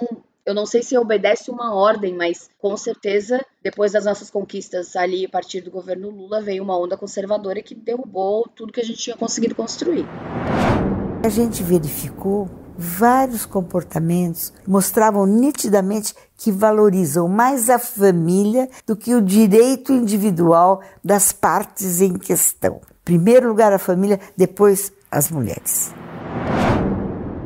eu não sei se obedece uma ordem, mas com certeza, depois das nossas conquistas ali a partir do governo Lula, veio uma onda conservadora que derrubou tudo que a gente tinha conseguido construir. A gente verificou vários comportamentos mostravam nitidamente que valorizam mais a família do que o direito individual das partes em questão. Primeiro lugar a família, depois as mulheres.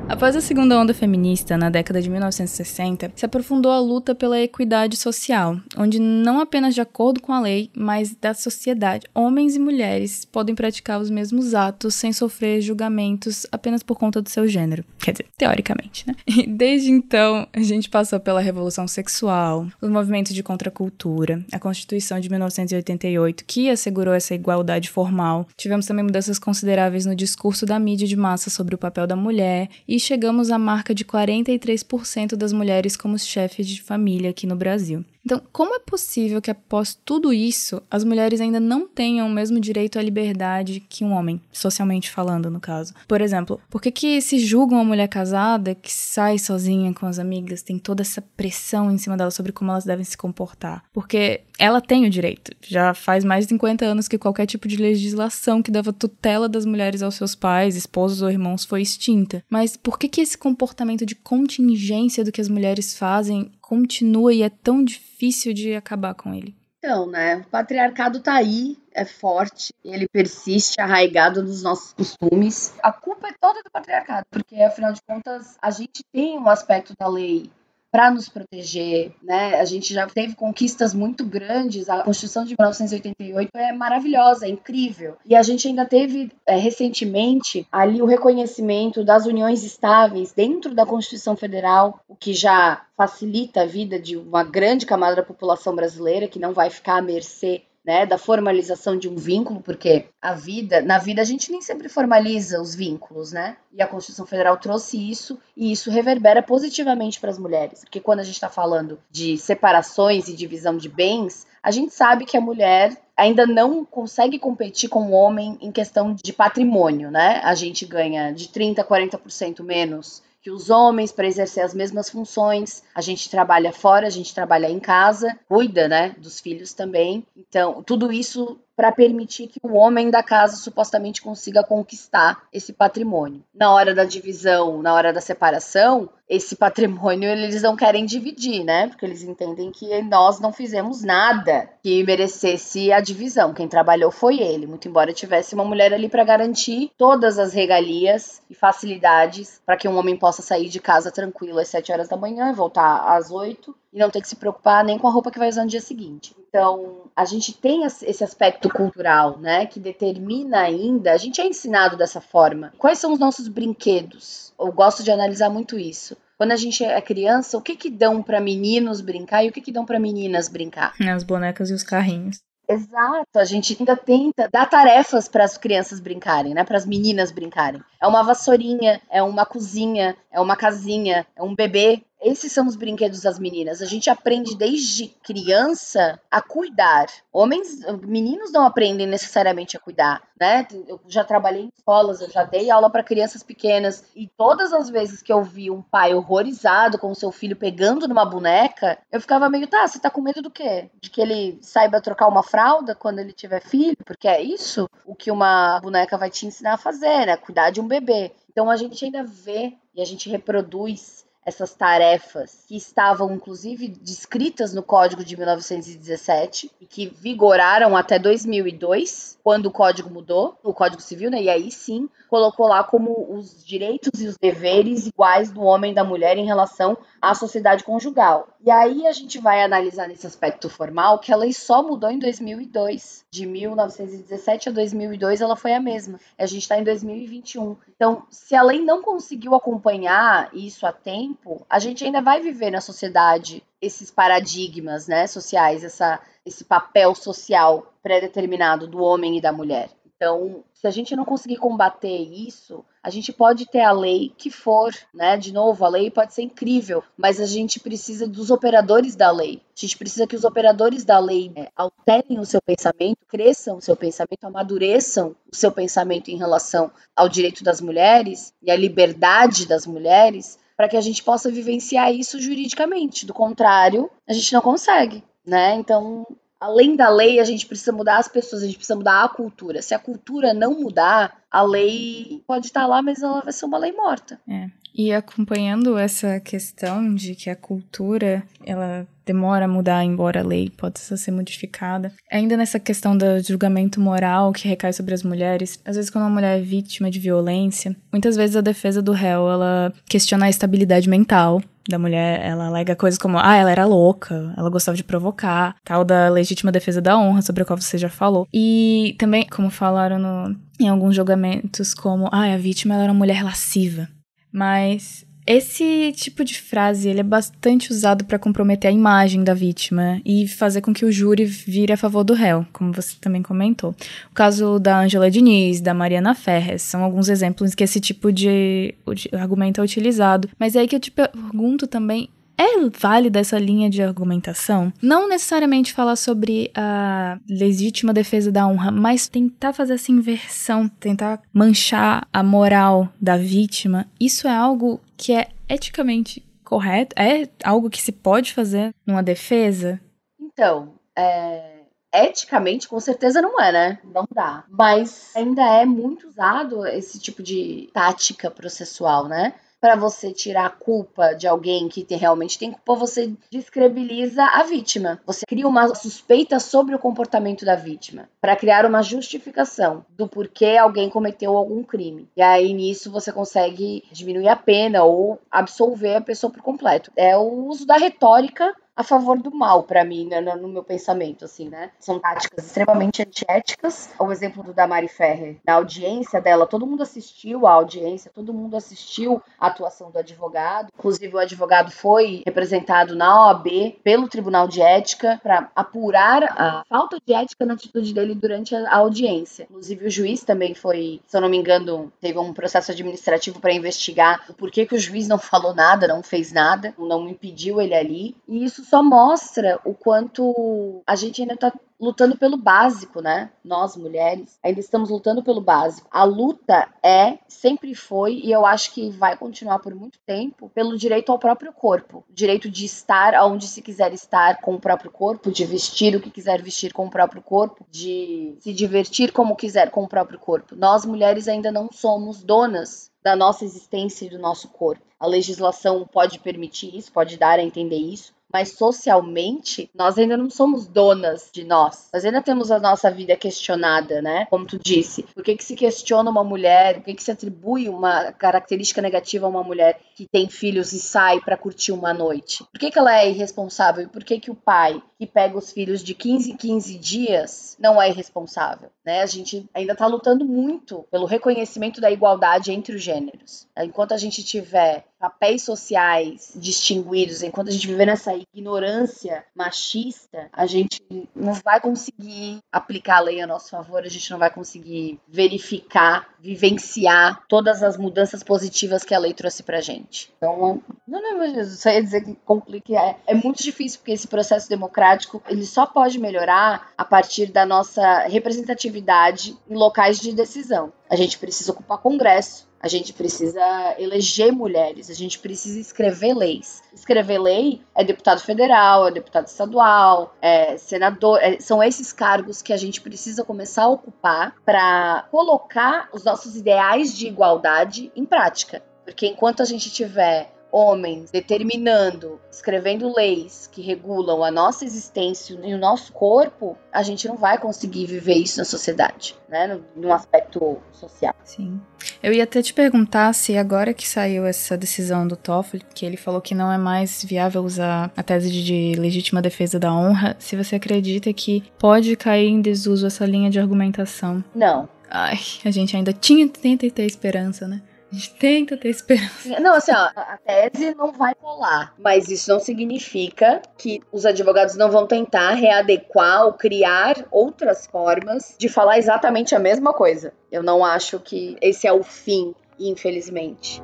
Após a segunda onda feminista, na década de 1960, se aprofundou a luta pela equidade social, onde não apenas de acordo com a lei, mas da sociedade, homens e mulheres podem praticar os mesmos atos sem sofrer julgamentos apenas por conta do seu gênero. Quer dizer, teoricamente, né? E desde então, a gente passou pela revolução sexual, os movimentos de contracultura, a Constituição de 1988, que assegurou essa igualdade formal. Tivemos também mudanças consideráveis no discurso da mídia de massa sobre o papel da mulher e chegamos à marca de 43% das mulheres como chefes de família aqui no Brasil. Então, como é possível que após tudo isso, as mulheres ainda não tenham o mesmo direito à liberdade que um homem, socialmente falando, no caso? Por exemplo, por que, que se julga uma mulher casada que sai sozinha com as amigas, tem toda essa pressão em cima dela sobre como elas devem se comportar? Porque ela tem o direito. Já faz mais de 50 anos que qualquer tipo de legislação que dava tutela das mulheres aos seus pais, esposos ou irmãos foi extinta. Mas por que, que esse comportamento de contingência do que as mulheres fazem continua e é tão difícil de acabar com ele? Então, né? O patriarcado tá aí, é forte, ele persiste arraigado nos nossos costumes. A culpa é toda do patriarcado, porque afinal de contas a gente tem um aspecto da lei para nos proteger, né? A gente já teve conquistas muito grandes. A Constituição de 1988 é maravilhosa, é incrível. E a gente ainda teve é, recentemente ali o reconhecimento das uniões estáveis dentro da Constituição Federal, o que já facilita a vida de uma grande camada da população brasileira que não vai ficar à mercê né, da formalização de um vínculo, porque a vida, na vida a gente nem sempre formaliza os vínculos, né? E a Constituição Federal trouxe isso e isso reverbera positivamente para as mulheres, porque quando a gente está falando de separações e divisão de bens, a gente sabe que a mulher ainda não consegue competir com o homem em questão de patrimônio, né? A gente ganha de 30 a 40% menos que os homens para exercer as mesmas funções. A gente trabalha fora, a gente trabalha em casa, cuida, né, dos filhos também. Então, tudo isso para permitir que o homem da casa supostamente consiga conquistar esse patrimônio. Na hora da divisão, na hora da separação, esse patrimônio eles não querem dividir, né? Porque eles entendem que nós não fizemos nada que merecesse a divisão. Quem trabalhou foi ele, muito embora tivesse uma mulher ali para garantir todas as regalias e facilidades para que um homem possa sair de casa tranquilo às 7 horas da manhã e voltar às 8 e não ter que se preocupar nem com a roupa que vai usar no dia seguinte. Então, a gente tem esse aspecto cultural, né, que determina ainda, a gente é ensinado dessa forma. Quais são os nossos brinquedos? Eu gosto de analisar muito isso. Quando a gente é criança, o que que dão para meninos brincar e o que que dão para meninas brincar? As bonecas e os carrinhos. Exato, a gente ainda tenta dar tarefas para as crianças brincarem, né? Para as meninas brincarem. É uma vassourinha, é uma cozinha, é uma casinha, é um bebê. Esses são os brinquedos das meninas. A gente aprende desde criança a cuidar. Homens, meninos não aprendem necessariamente a cuidar, né? Eu já trabalhei em escolas, eu já dei aula para crianças pequenas e todas as vezes que eu vi um pai horrorizado com o seu filho pegando numa boneca, eu ficava meio, tá, você tá com medo do quê? De que ele saiba trocar uma fralda quando ele tiver filho? Porque é isso o que uma boneca vai te ensinar a fazer, né? Cuidar de um bebê. Então a gente ainda vê e a gente reproduz essas tarefas que estavam inclusive descritas no Código de 1917 e que vigoraram até 2002, quando o código mudou, o Código Civil, né? E aí sim colocou lá como os direitos e os deveres iguais do homem e da mulher em relação à sociedade conjugal. E aí a gente vai analisar nesse aspecto formal que a lei só mudou em 2002. De 1917 a 2002 ela foi a mesma. A gente está em 2021. Então, se a lei não conseguiu acompanhar isso a tempo, a gente ainda vai viver na sociedade esses paradigmas, né, sociais, essa, esse papel social pré-determinado do homem e da mulher. Então, se a gente não conseguir combater isso, a gente pode ter a lei que for, né? De novo, a lei pode ser incrível, mas a gente precisa dos operadores da lei. A gente precisa que os operadores da lei né, alterem o seu pensamento, cresçam o seu pensamento, amadureçam o seu pensamento em relação ao direito das mulheres e à liberdade das mulheres, para que a gente possa vivenciar isso juridicamente. Do contrário, a gente não consegue, né? Então, além da lei, a gente precisa mudar as pessoas, a gente precisa mudar a cultura. Se a cultura não mudar, a lei pode estar lá, mas ela vai ser uma lei morta. É. E acompanhando essa questão de que a cultura, ela demora a mudar, embora a lei possa ser modificada. Ainda nessa questão do julgamento moral que recai sobre as mulheres, às vezes quando uma mulher é vítima de violência, muitas vezes a defesa do réu, ela questiona a estabilidade mental da mulher, ela alega coisas como, ah, ela era louca, ela gostava de provocar, tal da legítima defesa da honra, sobre a qual você já falou. E também, como falaram no, em alguns julgamentos, como, ah, a vítima era uma mulher lasciva. Mas esse tipo de frase ele é bastante usado para comprometer a imagem da vítima e fazer com que o júri vire a favor do réu, como você também comentou. O caso da Angela Diniz, da Mariana Ferres, são alguns exemplos que esse tipo de, argumento é utilizado. Mas é aí que eu te pergunto também é válida essa linha de argumentação? Não necessariamente falar sobre a legítima defesa da honra, mas tentar fazer essa inversão, tentar manchar a moral da vítima. Isso é algo que é eticamente correto? É algo que se pode fazer numa defesa? Então, é, eticamente, com certeza não é, né? Não dá. Mas ainda é muito usado esse tipo de tática processual, né? Para você tirar a culpa de alguém que realmente tem culpa, você descredibiliza a vítima. Você cria uma suspeita sobre o comportamento da vítima para criar uma justificação do porquê alguém cometeu algum crime. E aí nisso você consegue diminuir a pena ou absolver a pessoa por completo. É o uso da retórica a favor do mal para mim, né, no meu pensamento, assim, né? São táticas extremamente antiéticas. O exemplo do Damari Ferrer, na audiência dela, todo mundo assistiu à audiência, todo mundo assistiu à atuação do advogado. Inclusive, o advogado foi representado na OAB pelo Tribunal de Ética para apurar a falta de ética na atitude dele durante a audiência. Inclusive, o juiz também foi, se eu não me engano, teve um processo administrativo para investigar o porquê que o juiz não falou nada, não fez nada, não impediu ele ali. E isso só mostra o quanto a gente ainda está lutando pelo básico, né? Nós, mulheres, ainda estamos lutando pelo básico. A luta é, sempre foi, e eu acho que vai continuar por muito tempo, pelo direito ao próprio corpo. Direito de estar onde se quiser estar com o próprio corpo, de vestir o que quiser vestir com o próprio corpo, de se divertir como quiser com o próprio corpo. Nós, mulheres, ainda não somos donas da nossa existência e do nosso corpo. A legislação pode permitir isso, pode dar a entender isso, mas socialmente nós ainda não somos donas de nós. Nós ainda temos a nossa vida questionada, né? Como tu disse. Por que, que se questiona uma mulher? Por que, que se atribui uma característica negativa a uma mulher que tem filhos e sai para curtir uma noite? Por que, que ela é irresponsável? E por que, que o pai que pega os filhos de 15 em 15 dias não é irresponsável? Né? A gente ainda está lutando muito pelo reconhecimento da igualdade entre os gêneros. Enquanto a gente tiver papéis sociais distinguidos, enquanto a gente viver nessa ignorância machista, a gente não vai conseguir aplicar a lei a nosso favor, a gente não vai conseguir verificar, vivenciar todas as mudanças positivas que a lei trouxe pra gente. Então, não, não, só ia dizer que complica, é, é muito difícil porque esse processo democrático, ele só pode melhorar a partir da nossa representatividade em locais de decisão. A gente precisa ocupar congresso, a gente precisa eleger mulheres, a gente precisa escrever leis. Escrever lei é deputado federal, é deputado estadual, é senador, é, são esses cargos que a gente precisa começar a ocupar para colocar os nossos ideais de igualdade em prática. Porque enquanto a gente tiver homens determinando, escrevendo leis que regulam a nossa existência e o nosso corpo, a gente não vai conseguir viver isso na sociedade, né? No aspecto social. Sim. Eu ia até te perguntar se agora que saiu essa decisão do Toffoli, que ele falou que não é mais viável usar a tese de legítima defesa da honra, se você acredita que pode cair em desuso essa linha de argumentação. Não. Ai, a gente ainda tinha, tenta ter esperança, né? A gente tenta ter esperança. Não, assim, ó, a tese não vai colar, mas isso não significa que os advogados não vão tentar readequar ou criar outras formas de falar exatamente a mesma coisa. Eu não acho que esse é o fim, infelizmente.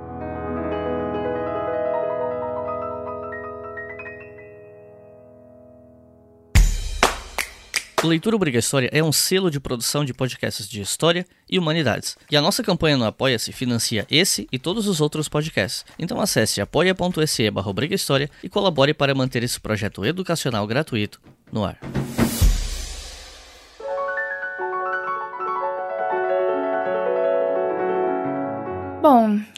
Leitura Obriga História é um selo de produção de podcasts de história e humanidades. E a nossa campanha no Apoia-se financia esse e todos os outros podcasts. Então acesse apoia.se barra e colabore para manter esse projeto educacional gratuito no ar.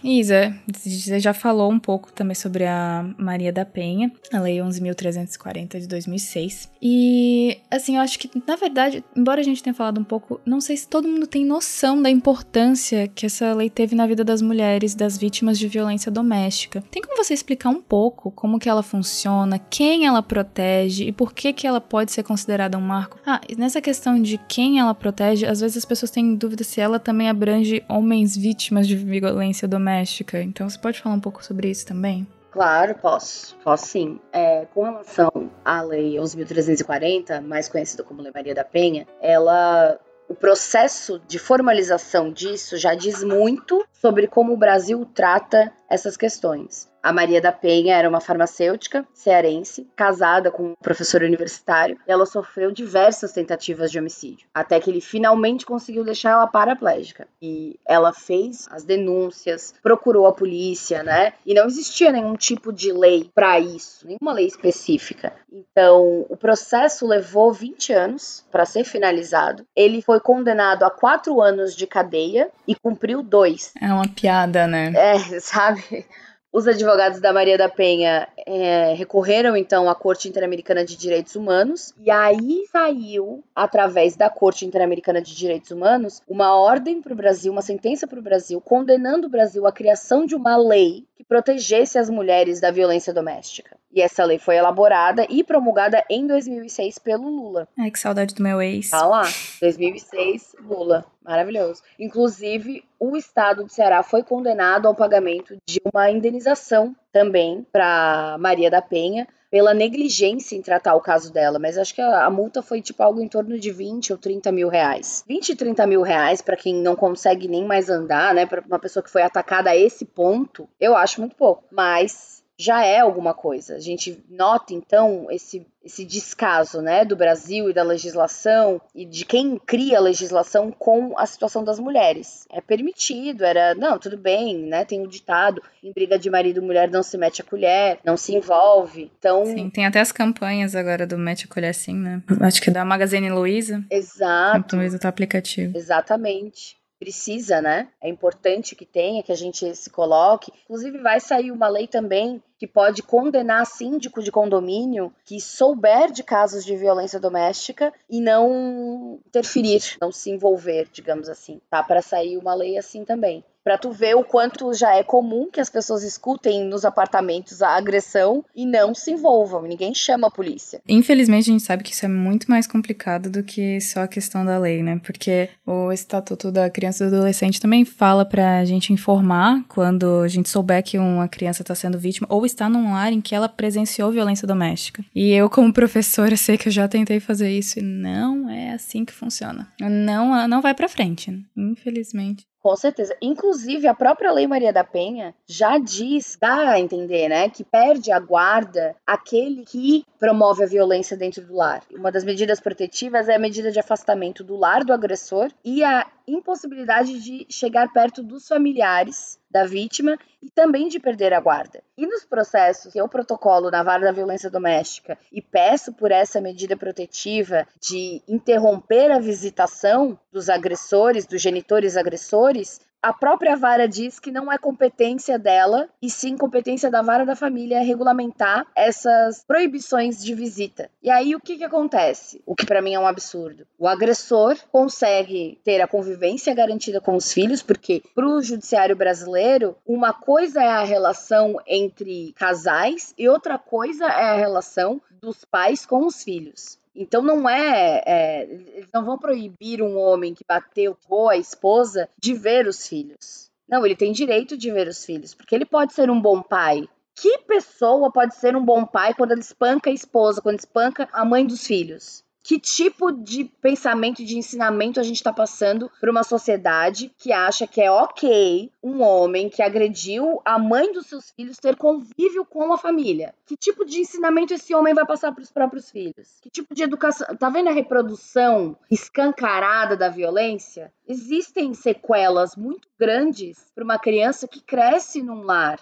Isa, você já falou um pouco também sobre a Maria da Penha, a Lei 11.340 de 2006. E, assim, eu acho que, na verdade, embora a gente tenha falado um pouco, não sei se todo mundo tem noção da importância que essa lei teve na vida das mulheres, das vítimas de violência doméstica. Tem como você explicar um pouco como que ela funciona, quem ela protege e por que que ela pode ser considerada um marco? Ah, nessa questão de quem ela protege, às vezes as pessoas têm dúvida se ela também abrange homens vítimas de violência violência doméstica. Então você pode falar um pouco sobre isso também? Claro, posso. Posso sim. É, com relação à Lei 11.340, mais conhecida como Lei Maria da Penha, ela o processo de formalização disso já diz muito sobre como o Brasil trata essas questões. A Maria da Penha era uma farmacêutica cearense, casada com um professor universitário, e ela sofreu diversas tentativas de homicídio, até que ele finalmente conseguiu deixar ela paraplégica. E ela fez as denúncias, procurou a polícia, né? E não existia nenhum tipo de lei para isso, nenhuma lei específica. Então, o processo levou 20 anos para ser finalizado. Ele foi condenado a quatro anos de cadeia e cumpriu dois. É uma piada, né? É, sabe? Os advogados da Maria da Penha é, recorreram então à Corte Interamericana de Direitos Humanos. E aí saiu, através da Corte Interamericana de Direitos Humanos, uma ordem para o Brasil, uma sentença para o Brasil, condenando o Brasil à criação de uma lei que protegesse as mulheres da violência doméstica. E essa lei foi elaborada e promulgada em 2006 pelo Lula. Ai, que saudade do meu ex. Tá lá, 2006, Lula. Maravilhoso. Inclusive, o estado do Ceará foi condenado ao pagamento de uma indenização também para Maria da Penha pela negligência em tratar o caso dela, mas acho que a, a, multa foi tipo algo em torno de 20 ou 30 mil reais. 20 e 30 mil reais para quem não consegue nem mais andar, né? Para uma pessoa que foi atacada a esse ponto, eu acho muito pouco. Mas já é alguma coisa. A gente nota então esse, esse descaso né, do Brasil e da legislação e de quem cria a legislação com a situação das mulheres. É permitido, era, não, tudo bem, né? Tem o um ditado, em briga de marido e mulher não se mete a colher, não se envolve. Então. Sim, tem até as campanhas agora do Mete a Colher sim, né? Acho que é da Magazine Luiza. Exato. Luiza tá aplicativo. Exatamente precisa, né? É importante que tenha, que a gente se coloque. Inclusive, vai sair uma lei também que pode condenar síndico de condomínio que souber de casos de violência doméstica e não interferir, não se envolver, digamos assim. Tá para sair uma lei assim também para tu ver o quanto já é comum que as pessoas escutem nos apartamentos a agressão e não se envolvam, ninguém chama a polícia. Infelizmente a gente sabe que isso é muito mais complicado do que só a questão da lei, né? Porque o Estatuto da Criança e do Adolescente também fala pra gente informar quando a gente souber que uma criança está sendo vítima ou está num lar em que ela presenciou violência doméstica. E eu como professora sei que eu já tentei fazer isso e não é assim que funciona. Não, não vai para frente, infelizmente. Com certeza. Inclusive, a própria Lei Maria da Penha já diz, dá a entender, né, que perde a guarda aquele que promove a violência dentro do lar. Uma das medidas protetivas é a medida de afastamento do lar do agressor e a impossibilidade de chegar perto dos familiares da vítima e também de perder a guarda. E nos processos que eu protocolo na vara da violência doméstica e peço por essa medida protetiva de interromper a visitação dos agressores, dos genitores agressores, a própria vara diz que não é competência dela, e sim competência da vara da família regulamentar essas proibições de visita. E aí o que, que acontece? O que para mim é um absurdo. O agressor consegue ter a convivência garantida com os filhos, porque para o judiciário brasileiro, uma coisa é a relação entre casais e outra coisa é a relação dos pais com os filhos. Então não é, é, Eles não vão proibir um homem que bateu ou a esposa de ver os filhos. Não, ele tem direito de ver os filhos, porque ele pode ser um bom pai. Que pessoa pode ser um bom pai quando ele espanca a esposa, quando espanca a mãe dos filhos? Que tipo de pensamento, de ensinamento a gente está passando para uma sociedade que acha que é ok um homem que agrediu a mãe dos seus filhos ter convívio com a família? Que tipo de ensinamento esse homem vai passar para os próprios filhos? Que tipo de educação? Tá vendo a reprodução escancarada da violência? Existem sequelas muito grandes para uma criança que cresce num lar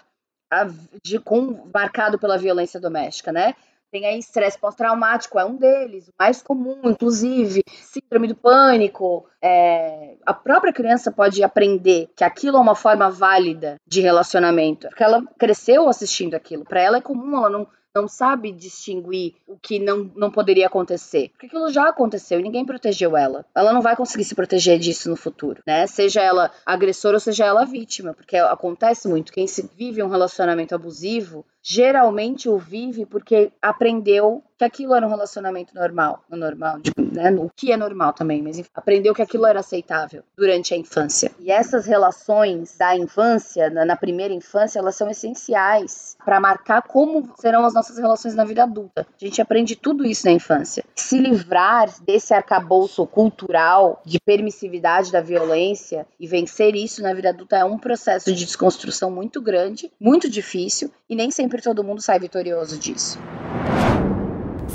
de, com, marcado pela violência doméstica, né? Tem aí estresse pós-traumático, é um deles, o mais comum, inclusive, síndrome do pânico. É, a própria criança pode aprender que aquilo é uma forma válida de relacionamento, porque ela cresceu assistindo aquilo. Para ela é comum, ela não, não sabe distinguir o que não, não poderia acontecer. Porque aquilo já aconteceu e ninguém protegeu ela. Ela não vai conseguir se proteger disso no futuro, né? Seja ela agressora ou seja ela vítima, porque acontece muito. Quem se vive um relacionamento abusivo geralmente o vive porque aprendeu que aquilo era um relacionamento normal, no normal, né, o que é normal também, mas enfim, aprendeu que aquilo era aceitável durante a infância. E essas relações da infância, na, na primeira infância, elas são essenciais para marcar como serão as nossas relações na vida adulta. A gente aprende tudo isso na infância. Se livrar desse arcabouço cultural de permissividade da violência e vencer isso na vida adulta é um processo de desconstrução muito grande, muito difícil e nem sempre todo mundo sai vitorioso disso.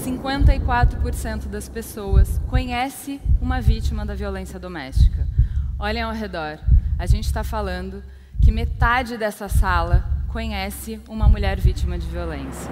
54% das pessoas conhece uma vítima da violência doméstica. Olhem ao redor. A gente está falando que metade dessa sala conhece uma mulher vítima de violência.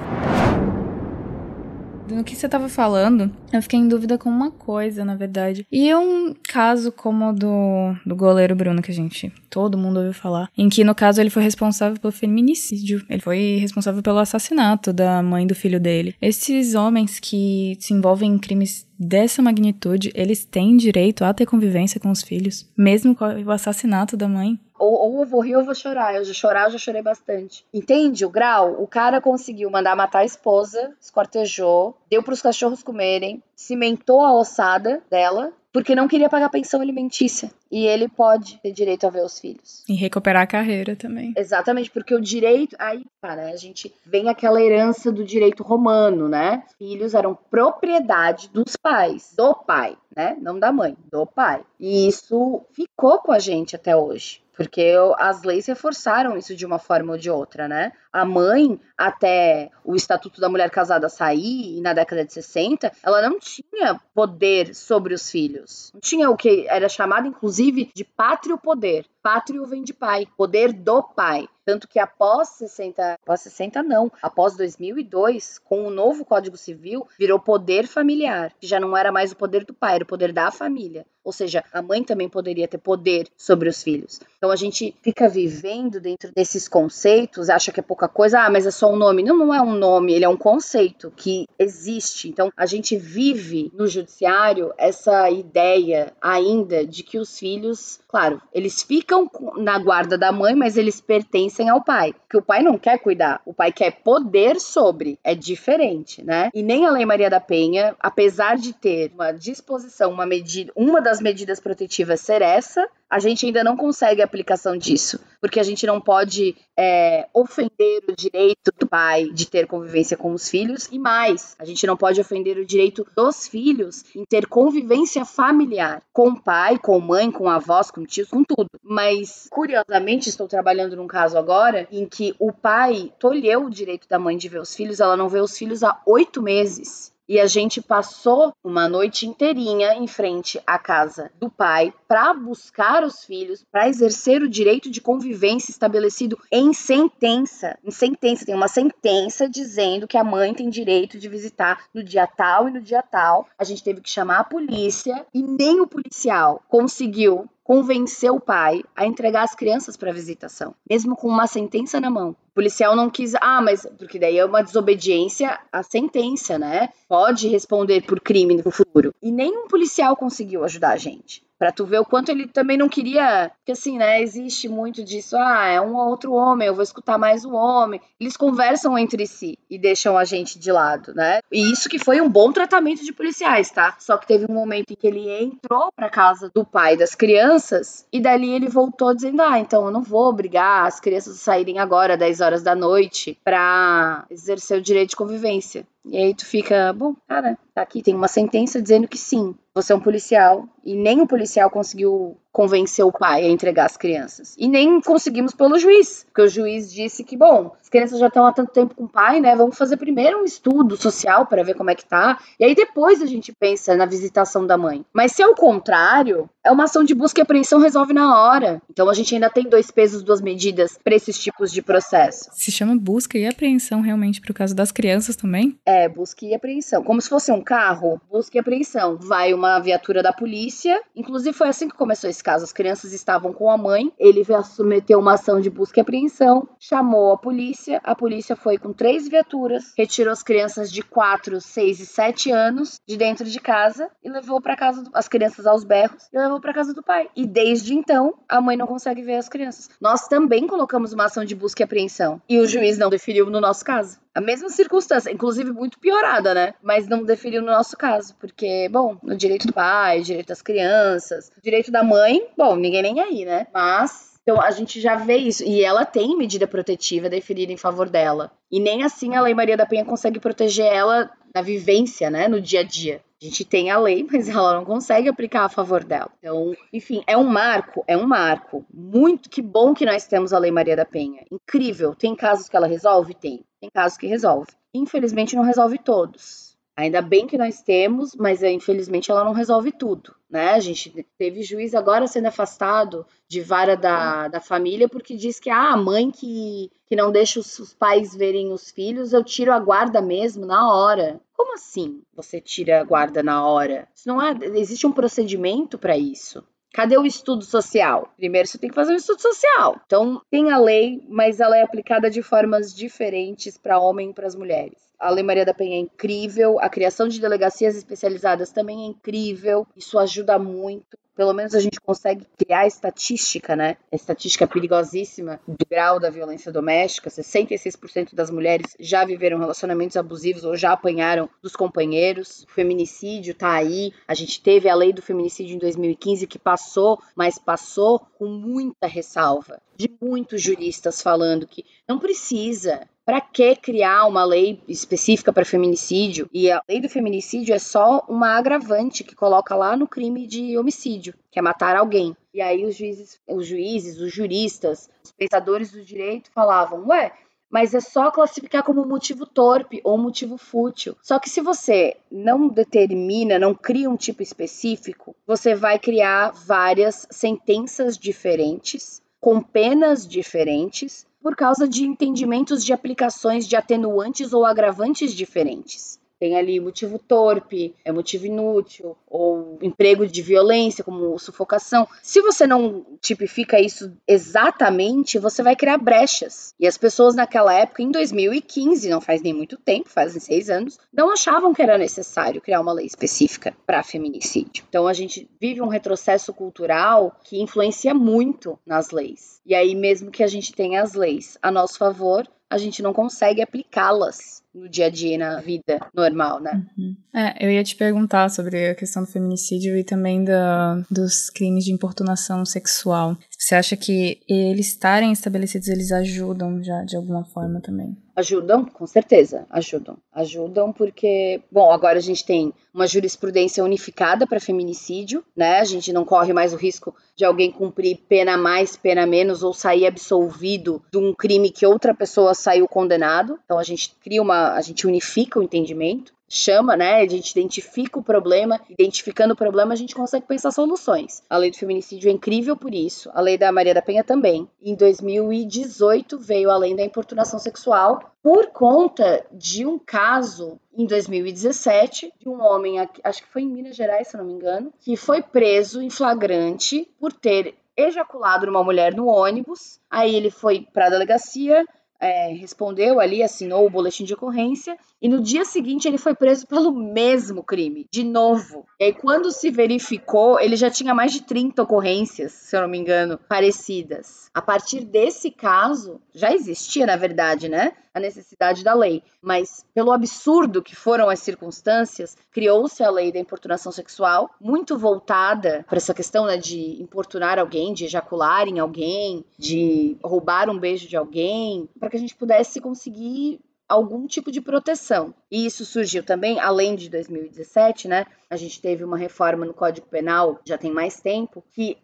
No que você estava falando, eu fiquei em dúvida com uma coisa, na verdade. E um caso como o do, do goleiro Bruno, que a gente, todo mundo ouviu falar, em que, no caso, ele foi responsável pelo feminicídio. Ele foi responsável pelo assassinato da mãe do filho dele. Esses homens que se envolvem em crimes dessa magnitude, eles têm direito a ter convivência com os filhos, mesmo com o assassinato da mãe. Ou, ou, eu vou rir ou eu vou chorar. Eu já chorar, eu já chorei bastante. Entende o grau? O cara conseguiu mandar matar a esposa, escortejou, deu para os cachorros comerem, cimentou a ossada dela, porque não queria pagar pensão alimentícia. E ele pode ter direito a ver os filhos. E recuperar a carreira também. Exatamente, porque o direito. Aí, cara, a gente vem aquela herança do direito romano, né? Filhos eram propriedade dos pais, do pai, né? Não da mãe, do pai. E isso ficou com a gente até hoje. Porque as leis reforçaram isso de uma forma ou de outra, né? A mãe, até o Estatuto da Mulher Casada sair, na década de 60, ela não tinha poder sobre os filhos. Não tinha o que era chamado, inclusive, de pátrio poder. Pátrio vem de pai, poder do pai. Tanto que após 60, após 60 não, após 2002, com o novo Código Civil, virou poder familiar, que já não era mais o poder do pai, era o poder da família. Ou seja, a mãe também poderia ter poder sobre os filhos. Então a gente fica vivendo dentro desses conceitos, acha que é pouca coisa, ah, mas é só um nome. Não, não é um nome, ele é um conceito que existe. Então a gente vive no judiciário essa ideia ainda de que os filhos, claro, eles ficam na guarda da mãe, mas eles pertencem ao pai. Que o pai não quer cuidar, o pai quer poder sobre. É diferente, né? E nem a Lei Maria da Penha, apesar de ter uma disposição, uma medida, uma das medidas protetivas ser essa, a gente ainda não consegue a aplicação disso, porque a gente não pode é, ofender o direito do pai de ter convivência com os filhos e mais, a gente não pode ofender o direito dos filhos em ter convivência familiar com o pai, com mãe, com avós, com tios, com tudo. Mas curiosamente estou trabalhando num caso agora em que o pai tolheu o direito da mãe de ver os filhos, ela não vê os filhos há oito meses. E a gente passou uma noite inteirinha em frente à casa do pai para buscar os filhos, para exercer o direito de convivência estabelecido em sentença. Em sentença, tem uma sentença dizendo que a mãe tem direito de visitar no dia tal e no dia tal. A gente teve que chamar a polícia e nem o policial conseguiu convencer o pai a entregar as crianças para visitação, mesmo com uma sentença na mão. O policial não quis, ah, mas porque daí é uma desobediência à sentença, né? Pode responder por crime no futuro. E nenhum policial conseguiu ajudar a gente. Pra tu ver o quanto ele também não queria. Porque assim, né? Existe muito disso. Ah, é um outro homem, eu vou escutar mais o homem. Eles conversam entre si e deixam a gente de lado, né? E isso que foi um bom tratamento de policiais, tá? Só que teve um momento em que ele entrou pra casa do pai das crianças e dali ele voltou dizendo: Ah, então eu não vou obrigar as crianças a saírem agora, 10 horas da noite, pra exercer o direito de convivência. E aí tu fica, bom, cara, tá aqui tem uma sentença dizendo que sim, você é um policial. E nem o policial conseguiu convencer o pai a entregar as crianças. E nem conseguimos pelo juiz, porque o juiz disse que, bom, as crianças já estão há tanto tempo com o pai, né? Vamos fazer primeiro um estudo social para ver como é que tá. E aí depois a gente pensa na visitação da mãe. Mas se é o contrário, é uma ação de busca e apreensão resolve na hora. Então a gente ainda tem dois pesos, duas medidas para esses tipos de processo. Se chama busca e apreensão realmente pro caso das crianças também? É, busca e apreensão. Como se fosse um carro, busca e apreensão. Vai uma viatura da polícia, inclusive foi assim que começou esse caso. As crianças estavam com a mãe, ele submeteu uma ação de busca e apreensão, chamou a polícia, a polícia foi com três viaturas, retirou as crianças de 4, 6 e 7 anos de dentro de casa e levou para casa do, as crianças aos berros e levou para casa do pai. E desde então, a mãe não consegue ver as crianças. Nós também colocamos uma ação de busca e apreensão e o juiz não deferiu no nosso caso. A mesma circunstância, inclusive muito piorada, né? Mas não deferiu no nosso caso, porque, bom, no direito do pai, direito das crianças, direito da mãe, bom, ninguém nem aí, né? Mas então a gente já vê isso. E ela tem medida protetiva deferida em favor dela. E nem assim a Lei Maria da Penha consegue proteger ela na vivência, né? No dia a dia. A gente tem a lei, mas ela não consegue aplicar a favor dela. Então, enfim, é um marco, é um marco. Muito que bom que nós temos a Lei Maria da Penha. Incrível. Tem casos que ela resolve? Tem. Tem casos que resolve. Infelizmente não resolve todos. Ainda bem que nós temos, mas é, infelizmente ela não resolve tudo, né? A gente teve juiz agora sendo afastado de vara da, da família porque diz que ah, a mãe que, que não deixa os, os pais verem os filhos, eu tiro a guarda mesmo na hora. Como assim você tira a guarda na hora? Isso não é, existe um procedimento para isso. Cadê o estudo social? Primeiro você tem que fazer um estudo social. Então, tem a lei, mas ela é aplicada de formas diferentes para homem e para as mulheres. A Lei Maria da Penha é incrível, a criação de delegacias especializadas também é incrível, isso ajuda muito pelo menos a gente consegue criar estatística, né? A estatística perigosíssima do grau da violência doméstica. 66% das mulheres já viveram relacionamentos abusivos ou já apanharam dos companheiros. O feminicídio tá aí. A gente teve a lei do feminicídio em 2015 que passou, mas passou com muita ressalva de muitos juristas falando que não precisa para que criar uma lei específica para feminicídio? E a lei do feminicídio é só uma agravante que coloca lá no crime de homicídio, que é matar alguém. E aí os juízes, os juízes, os juristas, os pensadores do direito falavam: "Ué, mas é só classificar como motivo torpe ou motivo fútil. Só que se você não determina, não cria um tipo específico, você vai criar várias sentenças diferentes, com penas diferentes, por causa de entendimentos de aplicações de atenuantes ou agravantes diferentes. Tem ali motivo torpe, é motivo inútil, ou emprego de violência, como sufocação. Se você não tipifica isso exatamente, você vai criar brechas. E as pessoas naquela época, em 2015, não faz nem muito tempo, fazem seis anos, não achavam que era necessário criar uma lei específica para feminicídio. Então a gente vive um retrocesso cultural que influencia muito nas leis. E aí, mesmo que a gente tenha as leis a nosso favor, a gente não consegue aplicá-las no dia a dia, na vida normal, né? Uhum. É, eu ia te perguntar sobre a questão do feminicídio e também da, dos crimes de importunação sexual. Você acha que eles estarem estabelecidos, eles ajudam já de alguma forma também? Ajudam, com certeza, ajudam. Ajudam porque, bom, agora a gente tem uma jurisprudência unificada para feminicídio, né? A gente não corre mais o risco de alguém cumprir pena mais, pena menos ou sair absolvido de um crime que outra pessoa saiu condenado. Então a gente cria uma, a gente unifica o entendimento chama, né? A gente identifica o problema, identificando o problema, a gente consegue pensar soluções. A lei do feminicídio é incrível por isso. A lei da Maria da Penha também. Em 2018 veio a lei da importunação sexual por conta de um caso em 2017 de um homem, acho que foi em Minas Gerais, se não me engano, que foi preso em flagrante por ter ejaculado numa mulher no ônibus. Aí ele foi para a delegacia, é, respondeu ali, assinou o boletim de ocorrência, e no dia seguinte ele foi preso pelo mesmo crime, de novo. E aí, quando se verificou, ele já tinha mais de 30 ocorrências, se eu não me engano, parecidas. A partir desse caso, já existia, na verdade, né? A necessidade da lei. Mas, pelo absurdo que foram as circunstâncias, criou-se a lei da importunação sexual, muito voltada para essa questão né, de importunar alguém, de ejacular em alguém, de roubar um beijo de alguém, para que a gente pudesse conseguir algum tipo de proteção. E isso surgiu também, além de 2017, né? A gente teve uma reforma no Código Penal, já tem mais tempo, que,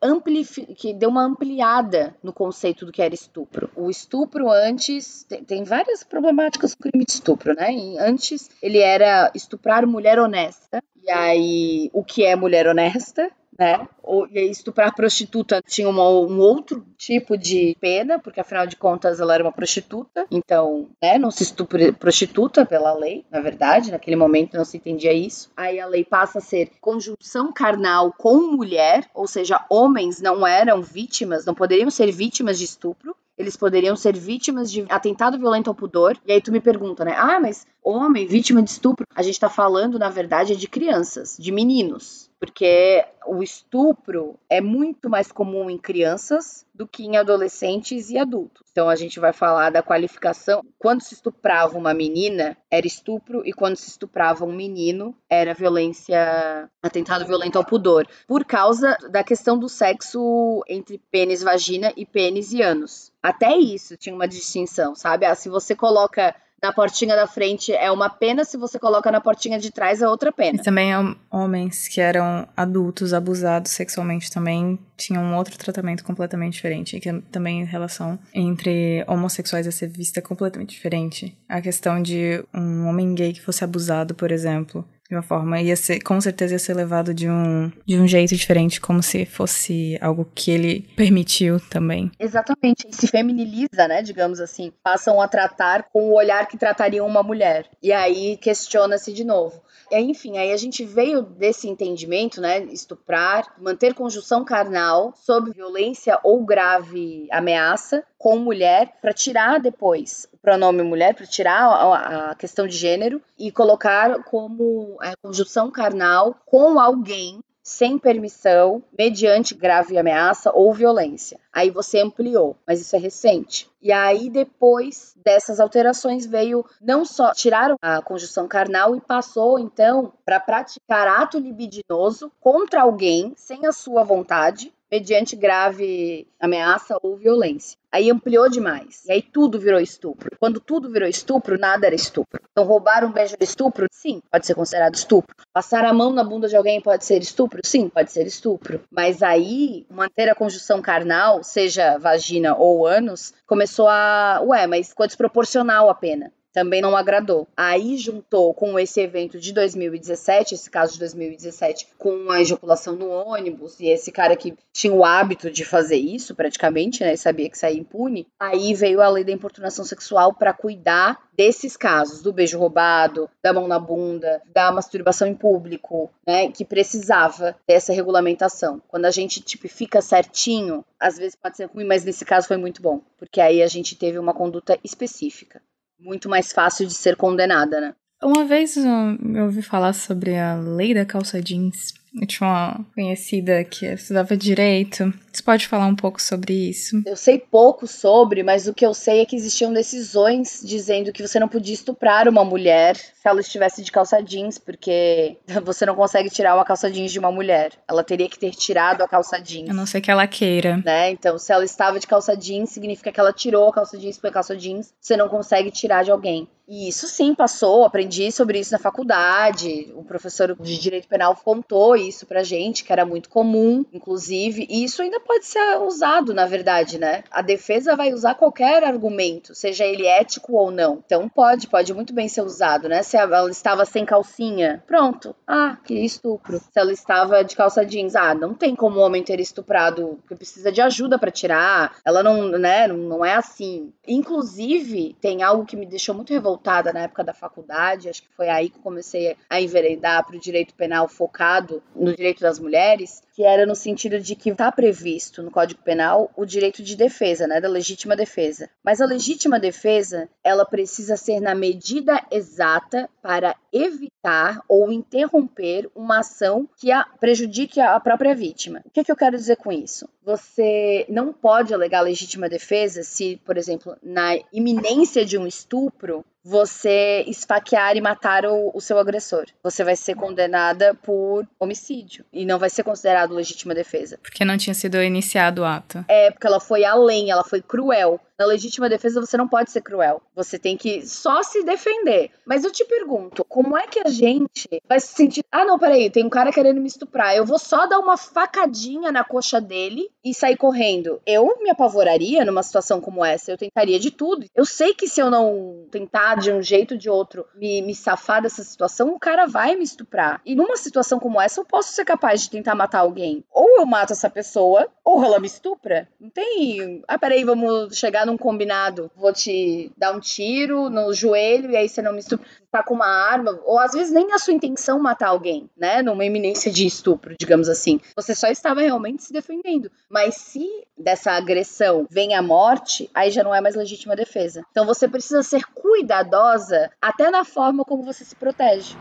que deu uma ampliada no conceito do que era estupro. O estupro antes, tem, tem várias problemáticas com o crime de estupro, né? E antes ele era estuprar mulher honesta. E aí, o que é mulher honesta? Né? Ou, e estuprar prostituta tinha uma, um outro tipo de pena, porque afinal de contas ela era uma prostituta, então, né, não se estupra prostituta pela lei, na verdade, naquele momento não se entendia isso. Aí a lei passa a ser conjunção carnal com mulher, ou seja, homens não eram vítimas, não poderiam ser vítimas de estupro, eles poderiam ser vítimas de atentado violento ao pudor. E aí tu me pergunta, né? Ah, mas homem, vítima de estupro. A gente tá falando, na verdade, de crianças, de meninos porque o estupro é muito mais comum em crianças do que em adolescentes e adultos. Então a gente vai falar da qualificação. Quando se estuprava uma menina, era estupro, e quando se estuprava um menino, era violência, atentado violento ao pudor, por causa da questão do sexo entre pênis, vagina e pênis e ânus. Até isso tinha uma distinção, sabe? Ah, se você coloca na portinha da frente é uma pena, se você coloca na portinha de trás é outra pena. E também homens que eram adultos, abusados sexualmente também tinham um outro tratamento completamente diferente, que também em relação entre homossexuais a ser vista completamente diferente. A questão de um homem gay que fosse abusado, por exemplo, de uma forma ia ser com certeza ia ser levado de um de um jeito diferente como se fosse algo que ele permitiu também. Exatamente. Se feminiliza né digamos assim. Passam a tratar com o olhar que tratariam uma mulher. E aí questiona-se de novo. Enfim, aí a gente veio desse entendimento, né? Estuprar, manter conjunção carnal sob violência ou grave ameaça com mulher, para tirar depois o pronome mulher, para tirar a, a, questão de gênero e colocar como a conjunção carnal com alguém sem permissão, mediante grave ameaça ou violência. Aí você ampliou, mas isso é recente. E aí, depois dessas alterações, veio não só tirar a conjunção carnal e passou, então, para praticar ato libidinoso contra alguém sem a sua vontade, mediante grave ameaça ou violência. Aí ampliou demais. E aí tudo virou estupro. Quando tudo virou estupro, nada era estupro. Então roubar um beijo era estupro? Sim, pode ser considerado estupro. Passar a mão na bunda de alguém pode ser estupro? Sim, pode ser estupro. Mas aí manter a conjunção carnal, seja vagina ou ânus, começou a, ué, mas ficou desproporcional a pena também não agradou. Aí juntou com esse evento de 2017, esse caso de 2017, com a ejaculação no ônibus, e esse cara que tinha o hábito de fazer isso praticamente, né, sabia que saía impune, aí veio a lei da importunação sexual para cuidar desses casos, do beijo roubado, da mão na bunda, da masturbação em público, né, que precisava dessa regulamentação. Quando a gente tipifica certinho, às vezes pode ser ruim, mas nesse caso foi muito bom, porque aí a gente teve uma conduta específica muito mais fácil de ser condenada, né? Uma vez eu ouvi falar sobre a lei da calça jeans eu tinha uma conhecida que estudava direito. Você pode falar um pouco sobre isso? Eu sei pouco sobre, mas o que eu sei é que existiam decisões dizendo que você não podia estuprar uma mulher se ela estivesse de calça jeans, porque você não consegue tirar uma calça jeans de uma mulher. Ela teria que ter tirado a calça jeans. A não ser que ela queira. Né? Então, se ela estava de calça jeans, significa que ela tirou a calça jeans porque a calça jeans você não consegue tirar de alguém. E isso sim passou, aprendi sobre isso na faculdade. O professor de direito penal contou isso pra gente, que era muito comum, inclusive, e isso ainda pode ser usado, na verdade, né? A defesa vai usar qualquer argumento, seja ele ético ou não. Então pode, pode muito bem ser usado, né? Se ela estava sem calcinha, pronto. Ah, que estupro. Se ela estava de calça jeans, ah, não tem como o homem ter estuprado, porque precisa de ajuda para tirar. Ela não, né, não é assim. Inclusive, tem algo que me deixou muito revoltada voltada na época da faculdade, acho que foi aí que comecei a enveredar para o direito penal focado no direito das mulheres, que era no sentido de que está previsto no Código Penal o direito de defesa, né, da legítima defesa. Mas a legítima defesa, ela precisa ser na medida exata para evitar ou interromper uma ação que a prejudique a própria vítima. O que, que eu quero dizer com isso? Você não pode alegar legítima defesa se, por exemplo, na iminência de um estupro, você esfaquear e matar o, o, seu agressor. Você vai ser condenada por homicídio e não vai ser considerado legítima defesa. Porque não tinha sido iniciado o ato. É, porque ela foi além, ela foi cruel. Na legítima defesa você não pode ser cruel. Você tem que só se defender. Mas eu te pergunto, como é que a gente vai se sentir. Ah, não, peraí, tem um cara querendo me estuprar. Eu vou só dar uma facadinha na coxa dele e sair correndo. Eu me apavoraria numa situação como essa. Eu tentaria de tudo. Eu sei que se eu não tentar de um jeito ou de outro me, me safar dessa situação, o cara vai me estuprar. E numa situação como essa, eu posso ser capaz de tentar matar alguém. Ou eu mato essa pessoa, ou ela me estupra. Não tem. Ah, peraí, vamos chegar num combinado. Vou te dar um tiro no joelho e aí você não me estupra. Tá com uma arma, ou às vezes nem a sua intenção matar alguém, né? Numa iminência de estupro, digamos assim. Você só estava realmente se defendendo. Mas se dessa agressão vem a morte, aí já não é mais legítima defesa. Então você precisa ser cuidadosa até na forma como você se protege.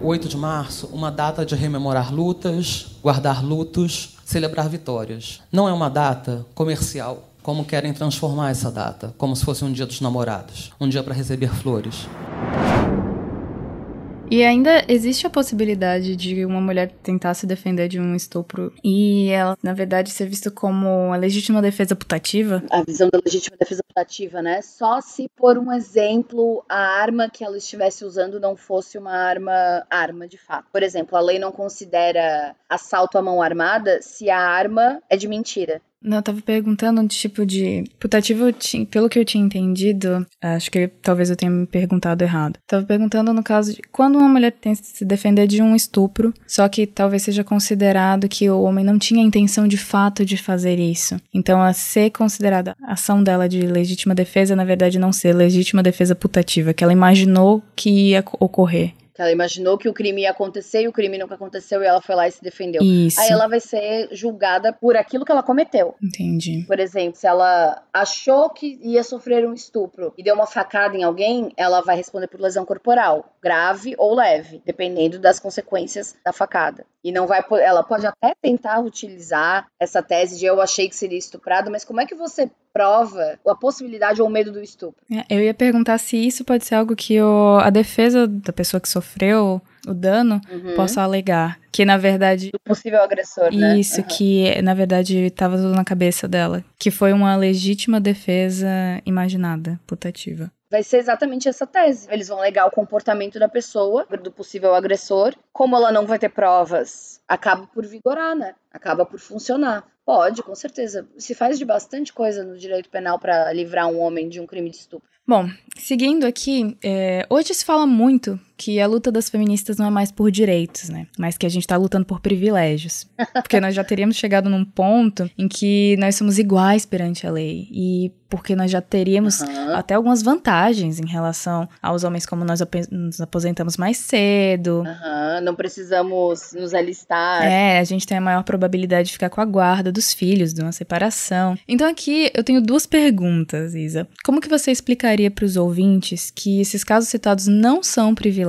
8 de março, uma data de rememorar lutas, guardar lutos, celebrar vitórias. Não é uma data comercial, como querem transformar essa data, como se fosse um dia dos namorados, um dia para receber flores. E ainda existe a possibilidade de uma mulher tentar se defender de um estupro e ela, na verdade, ser vista como a legítima defesa putativa? A visão da legítima defesa putativa, né? Só se, por um exemplo, a arma que ela estivesse usando não fosse uma arma arma de fato. Por exemplo, a lei não considera assalto à mão armada se a arma é de mentira. Não, eu tava perguntando um tipo de. Putativo, pelo que eu tinha entendido, acho que talvez eu tenha me perguntado errado. Tava perguntando no caso de quando uma mulher que se defender de um estupro, só que talvez seja considerado que o homem não tinha intenção de fato de fazer isso. Então, a ser considerada a ação dela de legítima defesa, na verdade, não ser legítima defesa putativa, que ela imaginou que ia ocorrer. Que ela imaginou que o crime ia acontecer e o crime nunca aconteceu e ela foi lá e se defendeu. Isso. Aí ela vai ser julgada por aquilo que ela cometeu. Entendi. Por exemplo, se ela achou que ia sofrer um estupro e deu uma facada em alguém, ela vai responder por lesão corporal, grave ou leve, dependendo das consequências da facada. E não vai, ela pode até tentar utilizar essa tese de eu achei que seria estuprado, mas como é que você prova a possibilidade ou o medo do estupro? É, eu ia perguntar se isso pode ser algo que o, a defesa da pessoa que sofreu o dano uhum. possa alegar. Que na verdade. Do possível agressor, né? Isso, uhum. que na verdade estava tudo na cabeça dela. Que foi uma legítima defesa imaginada, putativa vai ser exatamente essa tese. Eles vão alegar o comportamento da pessoa, do possível agressor. Como ela não vai ter provas, acaba por vigorar, né? Acaba por funcionar. Pode, com certeza. Se faz de bastante coisa no direito penal para livrar um homem de um crime de estupro. Bom, seguindo aqui, é, hoje se fala muito que a luta das feministas não é mais por direitos, né? Mas que a gente tá lutando por privilégios. Porque nós já teríamos chegado num ponto em que nós somos iguais perante a lei. E porque nós já teríamos uhum. até algumas vantagens em relação aos homens, como nós nos aposentamos mais cedo. Uhum. Não precisamos nos alistar. É, a gente tem a maior probabilidade de ficar com a guarda dos filhos, de uma separação. Então aqui eu tenho duas perguntas, Isa. Como que você explicaria para os ouvintes que esses casos citados não são privilégios?